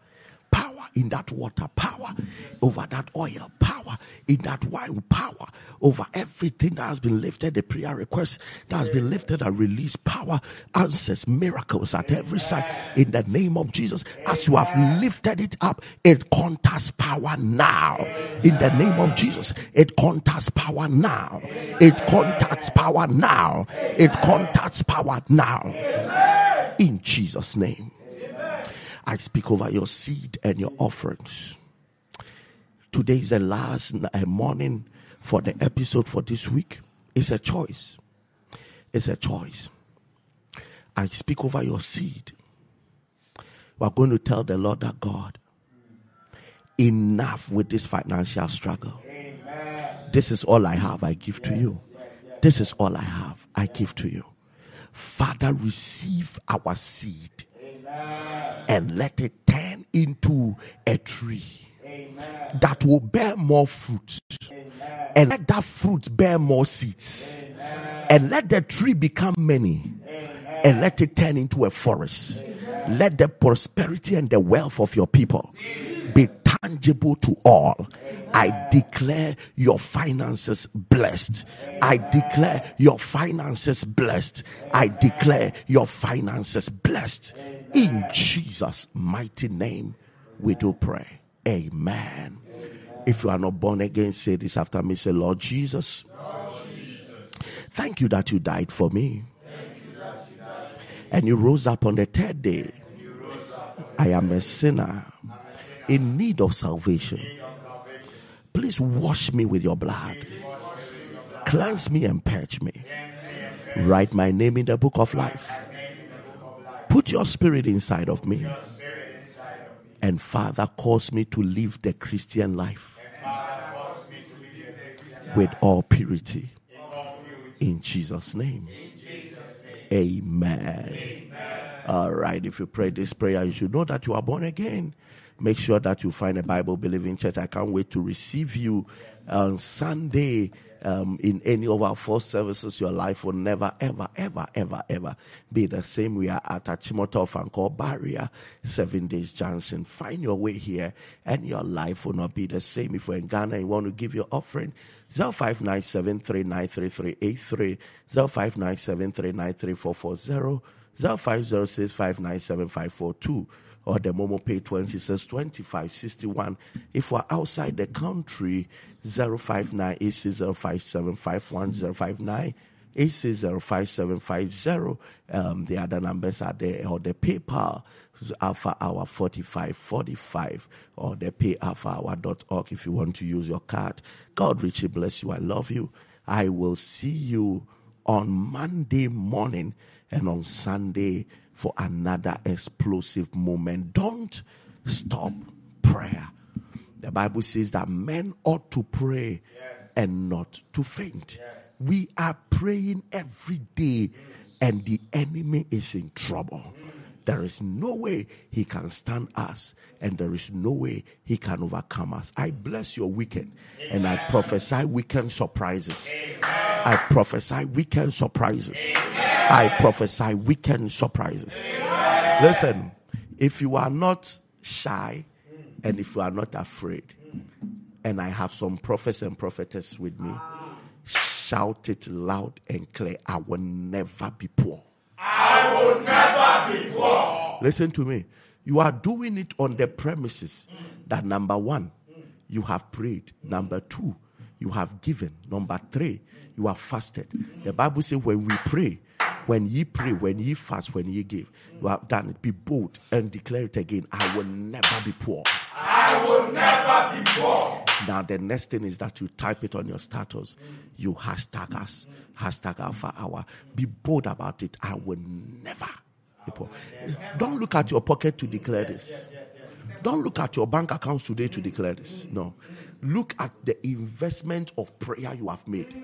power in that water, power over that oil, power in that wine, power over everything that has been lifted, the prayer request that has been lifted and released, power, answers, miracles at every side in the name of Jesus. As you have lifted it up, it contacts power now in the name of Jesus. It contacts power now. It contacts power now. It contacts power now in Jesus' name. I speak over your seed and your offerings. Today is the last uh, morning for the episode for this week. It's a choice. It's a choice. I speak over your seed. We're going to tell the Lord that God, enough with this financial struggle. This is all I have, I give to you. This is all I have, I give to you. Father, receive our seed and let it turn into a tree that will bear more fruit. And let that fruit bear more seeds. And let the tree become many. And let it turn into a forest. Let the prosperity and the wealth of your people be tangible to all. I declare your finances blessed. I declare your finances blessed. I declare your finances blessed. In Jesus' mighty name, we do pray. Amen. If you are not born again, say this after me. Say, Lord Jesus, thank you that you died for me. And you rose up on the third day. I am a sinner in need of salvation. Please wash me with your blood. Cleanse me and purge me. Write my name in the book of life. Put your spirit inside of me. And Father, cause me to live the Christian life with all purity. In Jesus' name. Amen. All right. If you pray this prayer, you should know that you are born again. Make sure that you find a Bible believing church. I can't wait to receive you on Sunday um, in any of our four services, your life will never, ever, ever, ever, ever be the same. We are at Achimota Fanko Barrier, Seven Days Junction. Find your way here and your life will not be the same. If you're in Ghana you want to give your offering, 0597393383, 0597393440, 0506597542 or the Momo Pay 20 says 2561. If we're outside the country, 059 059 um, the other numbers are there, or the PayPal Alpha Hour 4545 or the payalphahour.org if you want to use your card. God richly bless you. I love you. I will see you on Monday morning and on Sunday for another explosive moment. Don't stop prayer. The Bible says that men ought to pray yes. and not to faint. Yes. We are praying every day, and the enemy is in trouble. Mm. There is no way he can stand us, and there is no way he can overcome us. I bless your weekend, Amen. and I prophesy weekend surprises. Amen. I prophesy weekend surprises. Amen. I prophesy weekend surprises. Listen, if you are not shy and if you are not afraid, and I have some prophets and prophetess with me, shout it loud and clear. I will never be poor. I will never be poor. Listen to me. You are doing it on the premises that number one, you have prayed. Number two, you have given. Number three, you have fasted. The Bible says when we pray, when ye pray, when ye fast, when ye give, you have done it. Be bold and declare it again. I will never be poor. I will never be poor. Now the next thing is that you type it on your status. You hashtag us, hashtag Alpha Hour. Be bold about it. I will never be poor. Don't look at your pocket to declare this. Don't look at your bank accounts today to declare this. No. Look at the investment of prayer you have made.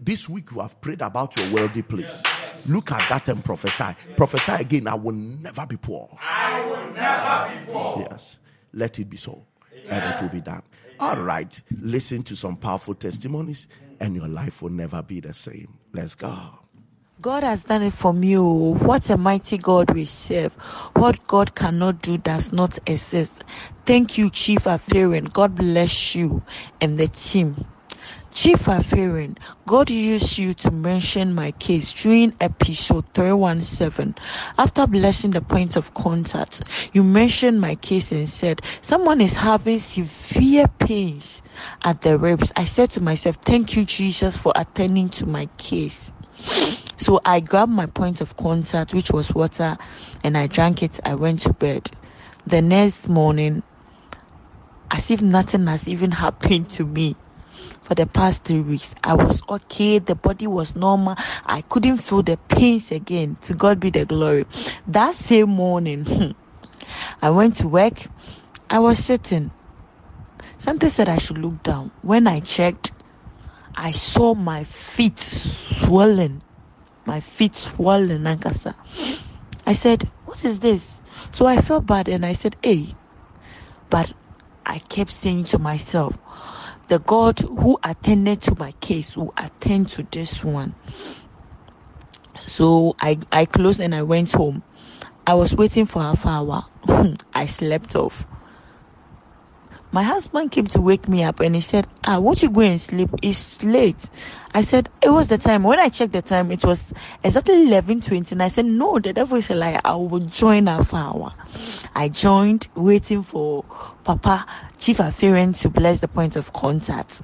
This week you have prayed about your wealthy place. Look at that and prophesy. Prophesy again. I will never be poor. I will never be poor. Yes. Let it be so. And it will be done. All right. Listen to some powerful testimonies, and your life will never be the same. Let's go. God has done it for me. Oh, what a mighty God we serve. What God cannot do does not exist. Thank you, Chief Afarian. God bless you and the team. Chief Afarian, God used you to mention my case during episode 317. After blessing the point of contact, you mentioned my case and said, Someone is having severe pains at the ribs. I said to myself, Thank you, Jesus, for attending to my case. So I grabbed my point of contact, which was water, and I drank it. I went to bed. The next morning, as if nothing has even happened to me for the past three weeks. I was okay. The body was normal. I couldn't feel the pains again. To God be the glory. That same morning, I went to work. I was sitting. Something said I should look down. When I checked, I saw my feet swollen. My feet swollen, Nankasa. I said, What is this? So I felt bad and I said, Hey. But I kept saying to myself, the God who attended to my case will attend to this one. So I, I closed and I went home. I was waiting for Alpha Hour. I slept off. My husband came to wake me up and he said, Ah, won't you go and sleep? It's late. I said, It was the time. When I checked the time, it was exactly eleven twenty. And I said, No, the devil is a liar. I will join Alpha Hour. I joined waiting for Papa Chief Afarian to bless the point of contact.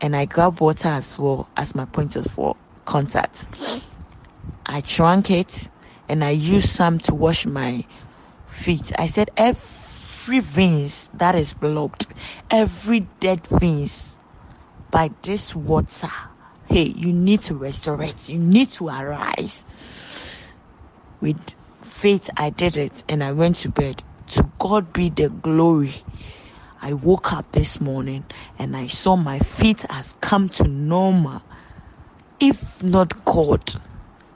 And I grabbed water as well as my point of contact. I drank it and I used some to wash my feet. I said, every every veins that is blocked, every dead veins by this water. Hey, you need to resurrect. You need to arise. With faith, I did it and I went to bed. To God be the glory. I woke up this morning and I saw my feet has come to normal. If not God,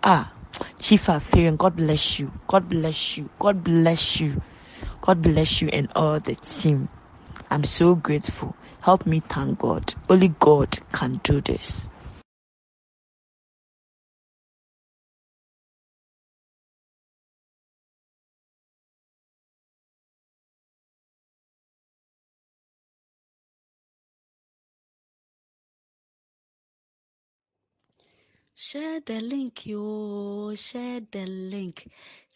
ah, Chief Afarian, God bless you. God bless you. God bless you. God bless you and all the team. I'm so grateful. Help me thank God. Only God can do this. Share the link yoo, share the link.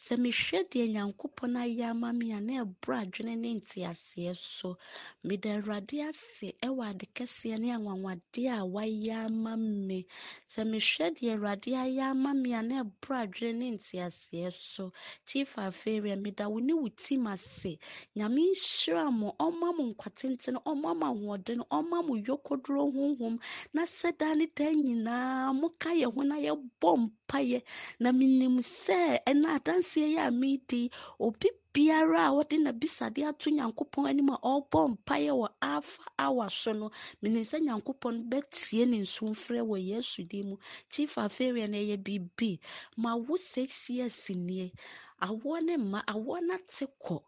Sɛ mehwɛ deɛ Nyankopɔn ayɛ ama me a na ɛboro adwene ne nteaseɛ so. Meda Awurade ase ɛwɔ ade kɛseɛ ne anwanwadeɛ a wayɛ ama me. Sɛ mehwɛ deɛ Awurade ayɛ ama me a na ɛboro adwene ne nteaseɛ so. Chief Afeeria, meda wo ne wo team ase. Nyame nhyira mo, ɔmma mo nkwa tenten, ɔmma mo ahoɔden, ɔmma mo yokoduro honhom na sɛ daa ne daa nyinaa moka yɛn ho na yɛbɔ mpaeɛ na menim sɛ ɛna adanseɛ yi a medi obi biara a wɔde n'abisade ato nyankopɔn anim a ɔrebɔ mpaeɛ wɔ alpha hour so no menim sɛ nyankopɔn bɛtie ne nsumfrɛ wɔ yesu din mu. Chief afeeria no ɛyɛ biribi. Ma wo six years nie awoɔ ne mma awoɔ no ate kɔ.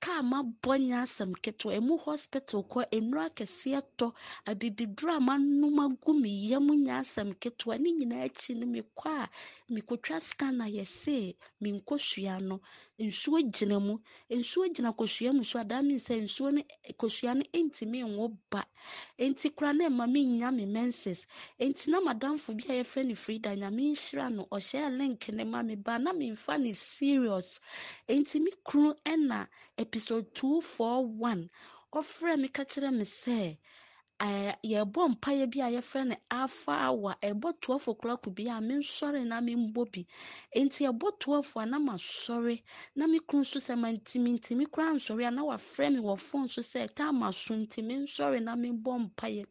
Kaa mabɔ nyɛ asɛm ketewa. Emu hospital kɔ nnuro akɛseɛ tɔ. Abibiduro a manom agu me yam nyɛ asɛm ketewa. Ne nyinaa akyi no mekɔ a mekɔtwa scanner yɛse me nkosua no. Nsuo gyina mu nsuo gyina kosua mu so a that means sɛ nsuo no kosua no ntumi nwo ba. Nti kora na ɛma menya me menses. Nti na madamfo bi a yɛfrɛ no frida nyame nhyira no ɔhyɛ link ne ma me ba na memfa ne serious. Nti me kunu ɛna episode 241 ɔfrɛ me ka kyerɛ me sɛ ɛɛ yɛbɔ mpaeɛ bi a yɛfrɛ no alpha hour. Ɛbɔ 12 o'clock bi a mensɔre na membɔ bi. Nti ɛbɔ 12 a na masɔre. Na me kunu nso sɛ mantimi ntimi koraa nsɔre a na wafrɛ me wɔ phone so sɛ time aso nti mensɔre na membɔ mpaeɛ.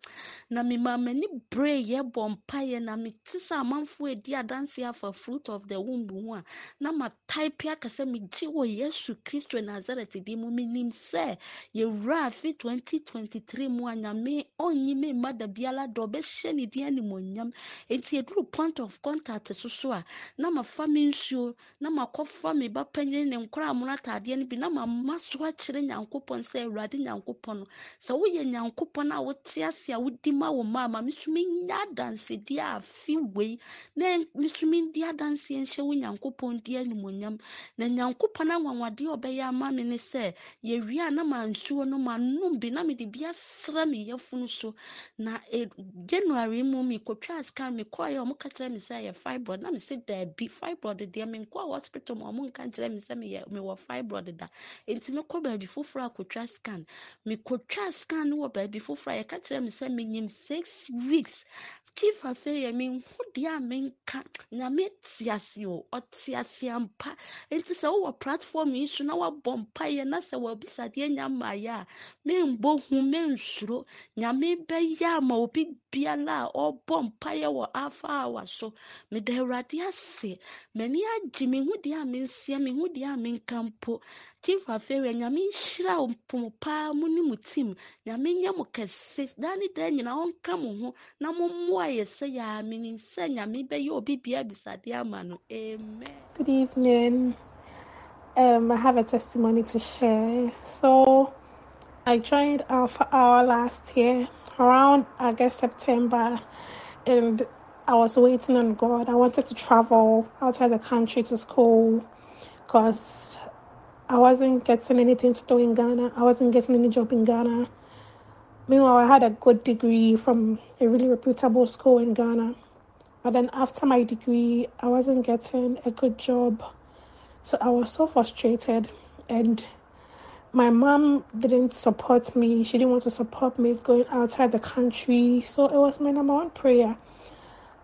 Na mema m'ani bere yɛbɔ mpaeɛ na mete sɛ amanfoɔ edi adanse afa fruit of the womb ho a na mataipe aka sɛ megye wɔ yesu kristo nasaret din mu. Menim sɛ yɛwura afe 2023 mu a nyame ɔnyi me mma da biara da ɔbɛhyɛ ne din animonyam nti eduru point of contact so so a na mafa me nsuo na makɔfa me ba panyin ne nkora amono ataadeɛ no bi na mama so akyerɛ nyankopɔn sɛ awurade nyankopɔn no sɛ woyɛ nyankopɔn a wote ase a wodi ma wo mma ama me so menya adansedeɛ a afe wei na me so mendi adanseɛ nhyɛ wo nyankopɔn di animonyam na nyankopɔn anwanwadeɛ a ɔbɛyɛ ama me ne sɛ yɛwie a na mansuo no manom bi na mede bi asra me yɛfunu so na e, january mu mekɔtwaa sika mekɔɛ ɔmo kyerɛ me sɛ yɛ fibroid. Na mese daabi fibroid deɛ menkɔɔ hospital ma ɔmo nka kyerɛ me sɛ mewɔ fibroid da. Nti mekɔ baabi foforɔ akɔtwa scan. Mekɔtwa scan no wɔ baabi foforɔ a yɛka kyerɛ me sɛ menyim six weeks. Chief afei menhu deɛ a menka nyame te o ɔte ampa. Nti sɛ wowɔ platform yi so na woabɔ mpayɛ na sɛ wɔabisadeɛ nya a membɔ hu mensuro nyame bɛyɛ ama obi a mpaeɛ wɔ afa so meda awurade ase. M'ani agye deɛ a mensia mehu deɛ a menka mpo. Nyame nhyira paa ne nyame nyɛ mo kɛse. Daa ne daa ɔnka mo ho na mommoa yɛ sɛ yɛa sɛ nyame bɛyɛ obi ama no. Amen. Good evening. Um, I have a testimony to share. So, I joined Alpha Hour last year, around August, September, and I was waiting on God. I wanted to travel outside the country to school because I wasn't getting anything to do in Ghana. I wasn't getting any job in Ghana. Meanwhile, I had a good degree from a really reputable school in Ghana. But then after my degree, I wasn't getting a good job. So I was so frustrated. And my mom didn't support me. She didn't want to support me going outside the country. So it was my number one prayer.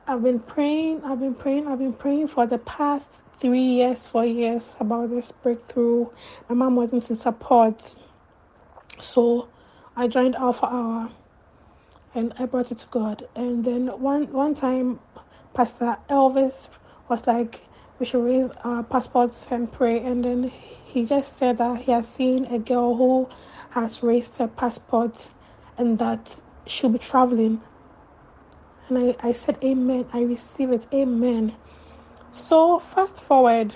I've been praying, I've been praying, I've been praying for the past three years, four years about this breakthrough. My mom wasn't in support. So I joined Alpha Hour and I brought it to God. And then one one time Pastor Elvis was like, we should raise our passports and pray. And then he just said that he has seen a girl who has raised her passport and that she'll be traveling. And I, I said, Amen. I receive it. Amen. So fast forward,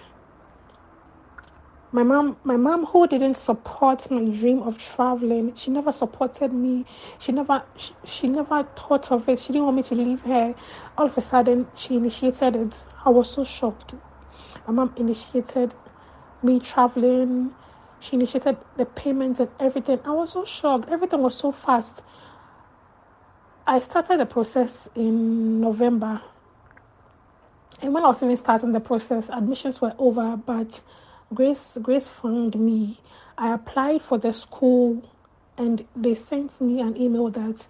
my mom my mom who didn't support my dream of traveling she never supported me she never she, she never thought of it she didn't want me to leave her all of a sudden she initiated it i was so shocked my mom initiated me traveling she initiated the payments and everything i was so shocked everything was so fast i started the process in november and when i was even starting the process admissions were over but Grace Grace found me. I applied for the school, and they sent me an email that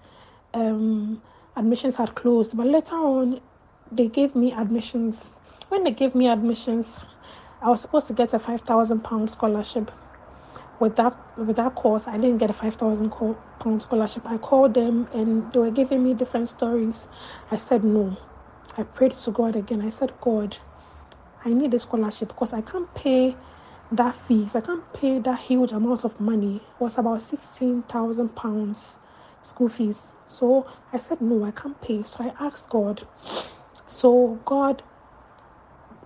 um, admissions had closed. But later on, they gave me admissions. When they gave me admissions, I was supposed to get a five thousand pound scholarship. With that with that course, I didn't get a five thousand pound scholarship. I called them, and they were giving me different stories. I said no. I prayed to God again. I said, God, I need a scholarship because I can't pay that fees. I can't pay that huge amount of money. It was about sixteen thousand pounds school fees. So I said no, I can't pay. So I asked God. So God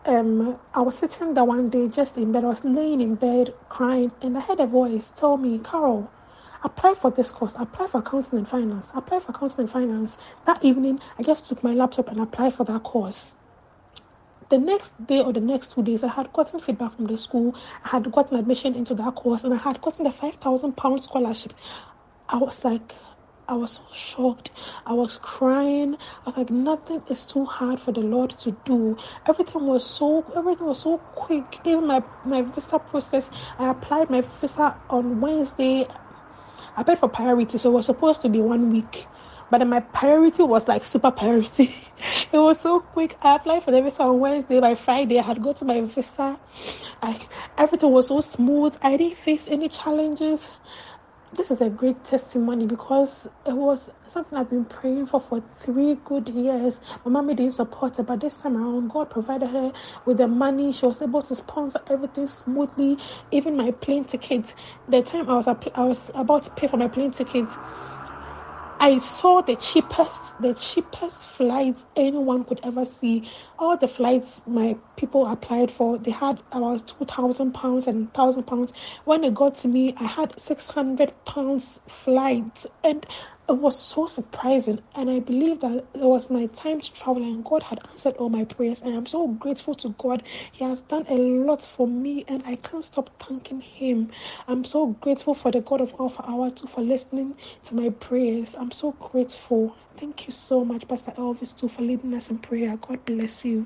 um I was sitting there one day just in bed, I was laying in bed crying and I heard a voice tell me, Carol, apply for this course, apply for accounting and finance, apply for accounting and finance. That evening I just took my laptop and applied for that course the next day or the next two days, I had gotten feedback from the school. I had gotten admission into that course, and I had gotten the five thousand pound scholarship. I was like, I was so shocked. I was crying. I was like, nothing is too hard for the Lord to do. Everything was so everything was so quick. Even my my visa process, I applied my visa on Wednesday. I paid for priority, so it was supposed to be one week. But then my priority was like super priority. it was so quick. I applied for the visa on Wednesday. By Friday, I had got to my visa. Like everything was so smooth. I didn't face any challenges. This is a great testimony because it was something I've been praying for for three good years. My mommy didn't support her, but this time around, God provided her with the money. She was able to sponsor everything smoothly, even my plane ticket. The time I was I was about to pay for my plane ticket, I saw the cheapest, the cheapest flights anyone could ever see. All the flights my people applied for, they had about two thousand pounds and thousand pounds. When it got to me, I had six hundred pounds flight, and it was so surprising and i believe that it was my time to travel and god had answered all my prayers and i'm so grateful to god. He has done a lot for me and i can't stop thanking him. I'm so grateful for the god of alpha hour too for listening to my prayers. I'm so grateful. Thank you so much pastor elvis too for leading us in prayer. God bless you.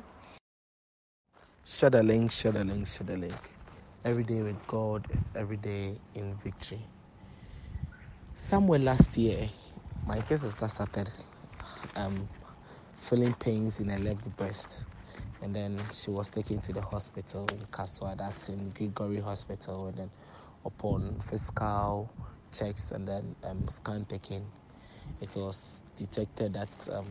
Share the link share the link share the link every day with god is every day in victory. Somewhere last year my case sister started um, feeling pains in her left breast and then she was taken to the hospital in Kasoa, that's in Gregory Hospital, and then upon physical checks and then um, scan taking, it was detected that um,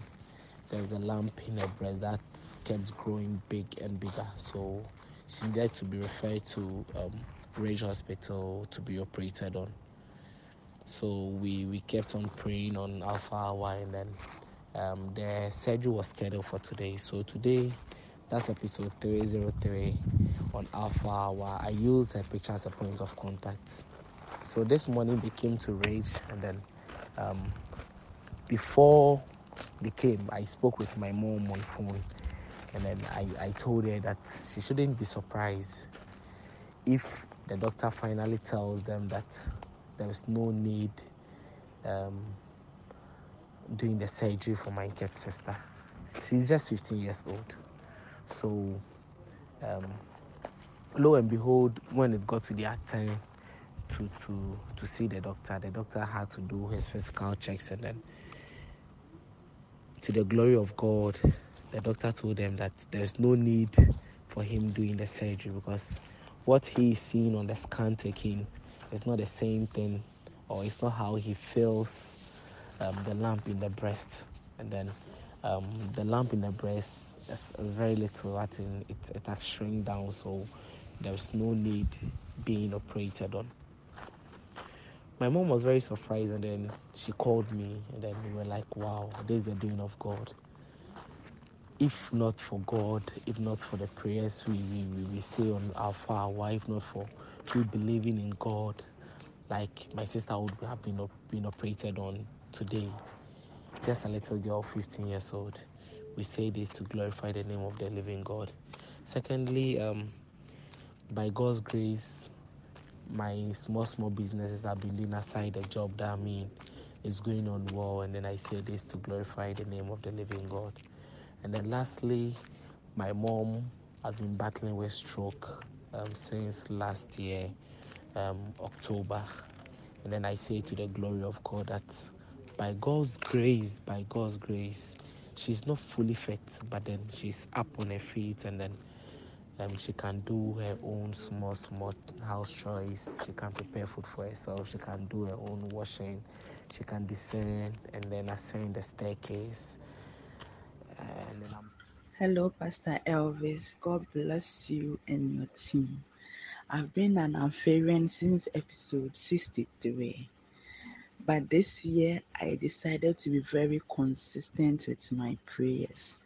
there was a lump in her breast that kept growing big and bigger. So she needed to be referred to um, Ridge Hospital to be operated on. So we, we kept on praying on Alpha Hour and then um, the surgery was scheduled for today. So today, that's episode 303 on Alpha Hour. I used the picture as a point of contact. So this morning they came to Ridge and then um, before they came, I spoke with my mom on phone and then I, I told her that she shouldn't be surprised if the doctor finally tells them that there's no need um, doing the surgery for my kid sister. She's just 15 years old. So, um, lo and behold, when it got to the time to, to, to see the doctor, the doctor had to do his physical checks and then to the glory of God, the doctor told them that there's no need for him doing the surgery because what he's seeing on the scan taking is not the same thing or it's not how he feels um, the lump in the breast. And then um, the lump in the breast is, is very little I think it, it has shrink down so there's no need being operated on. My mom was very surprised and then she called me and then we were like wow this is the doing of god. If not for god if not for the prayers we, we, we say on Alpha if not for we believing in god like my sister would have been, op- been operated on today. Just a little girl 15 years old. We say this to glorify the name of the living god. Secondly um, by god's grace my small small businesses have been doing aside the job that i mean is going on well and then i say this to glorify the name of the living god. And then lastly my mom has been battling with stroke um, since last year um, october and then i say to the glory of god that by god's grace by god's grace she's not fully fit but then she's up on her feet and then um, she can do her own small, small house chores. She can prepare food for herself. She can do her own washing. She can descend and then ascend the staircase. And then I'm Hello, Pastor Elvis. God bless you and your team. I've been an Alpharian since episode 63. But this year, I decided to be very consistent with my prayers.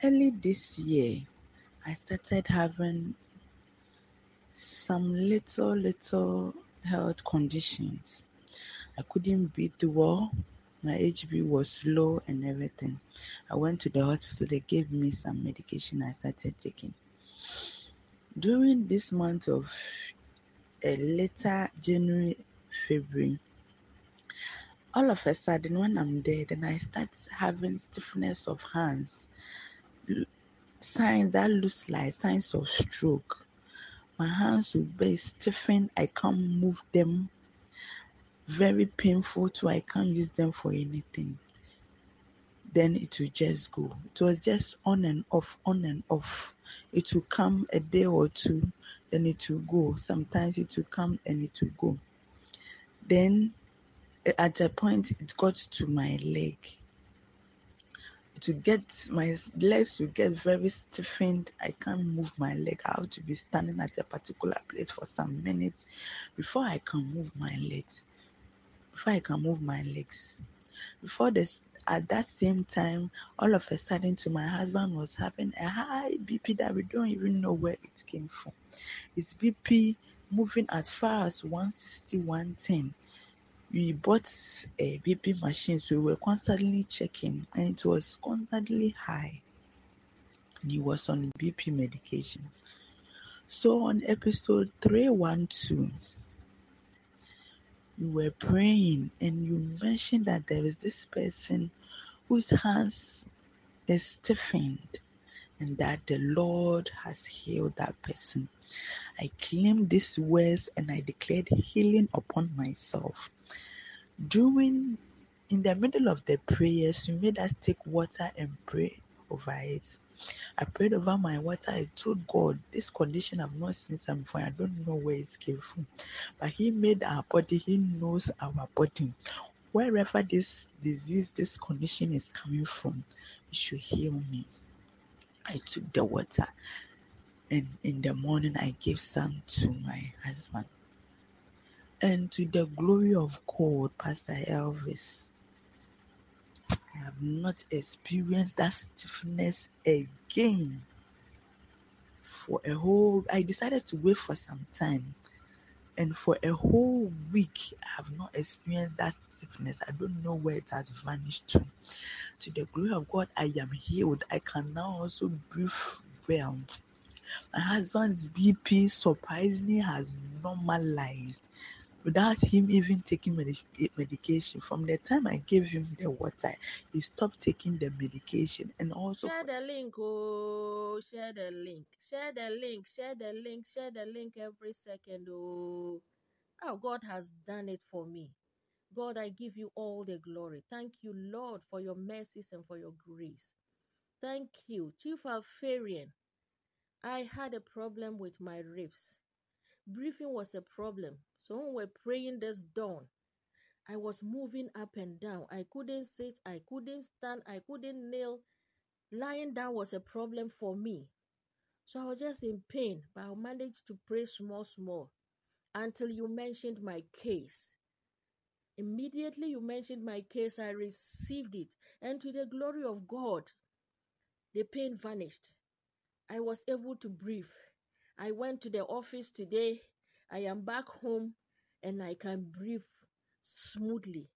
Early this year, I started having some little, little health conditions. I couldn't breathe well. My HB was low and everything. I went to the hospital. They gave me some medication I started taking. During this month of a later January, February, all of a sudden when I'm there, then I start having stiffness of hands, signs that looks like signs of stroke. My hands will be stiffened. I can't move them. Very painful too. I can't use them for anything. Then it will just go. It was just on and off, on and off. It will come a day or two, then it will go. Sometimes it will come and it will go. Then eh, at a point it got to my leg to get my legs to get very stiffened i can't move my leg i have to be standing at a particular place for some minutes before i can move my legs before i can move my legs Before this, at that same time, all of a sudden, to my husband was having a high BP that we don't even know where it came from. His BP moving as far as 160, 110. We bought a BP machine, so we were constantly checking, and it was constantly high. He was on BP medications. So on episode 312, you were praying and you mentioned that there is this person whose hands is stiffened and that the Lord has healed that person. I claim these words and I declared healing upon myself. During in the middle of the prayers, you made us take water and pray over it. I prayed over my water. I told God, this condition I've not seen some before. I don't know where it came from. But He made our body, He knows our body. Wherever this disease, this condition is coming from, He should heal me. I took the water and in the morning I gave some to my husband. And to the glory of God, Pastor Elvis, I have not experienced that stiffness again. For a whole, I decided to wait for some time. And for a whole week, I have not experienced that stiffness. I don't know where it has vanished to. To the glory of God, I am healed. I can now also breathe well. My husband's BP surprisingly has normalized without him even taking eh, medication. From the time I gave him the water, he stopped taking the medication and also. Share the link, oh, share the link, share the link, share the link, share the link every second, oh. Oh, God has done it for me. God, I give you all the glory. Thank you, Lord, for your mercies and for your grace. Thank you, Chief Alpharian. I had a problem with my ribs. Breathing was a problem. So when we were praying this dawn, I was moving up and down. I couldn't sit, I couldn't stand, I couldn't kneel. Lying down was a problem for me. So I was just in pain, but I managed to pray small, small until you mentioned my case. Immediately you mentioned my case, I received it. And to the glory of God, the pain vanished. I was able to breathe. I went to the office today. I am back home and I can breathe smoothly.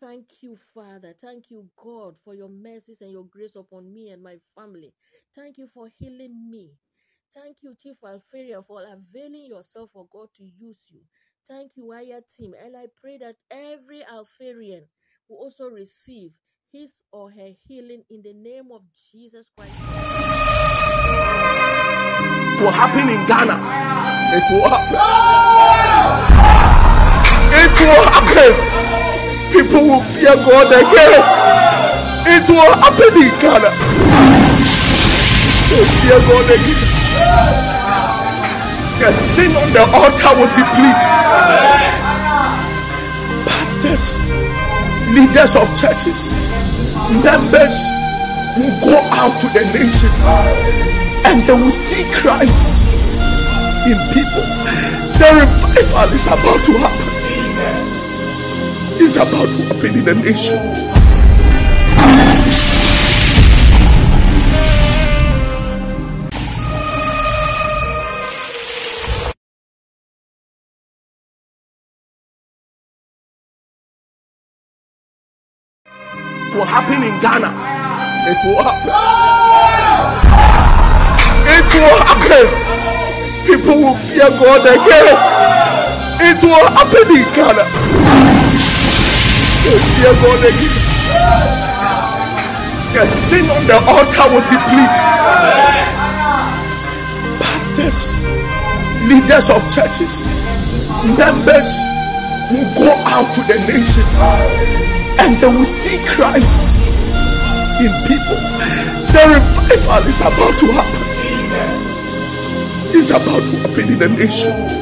Thank you, Father. Thank you, God, for your mercies and your grace upon me and my family. Thank you for healing me. Thank you, Chief Alfaria, for availing yourself for God to use you. Thank you, Aya team. And I pray that every Alpharian will also receive his or her healing in the name of Jesus Christ will happen in Ghana. It will happen. It will happen. People will fear God again. It will happen in Ghana. They will fear God again. The sin on the altar will deplete. Pastors, leaders of churches, members will go out to the nation and they will see Christ in people. The revival is about to happen. It's about to happen in the nation. It will happen in Ghana. It will happen it will happen. People will fear God again. It will happen in Ghana. They fear God again. The sin on the altar will deplete. Pastors, leaders of churches, members will go out to the nation and they will see Christ in people. The revival is about to happen is about to happen in the nation.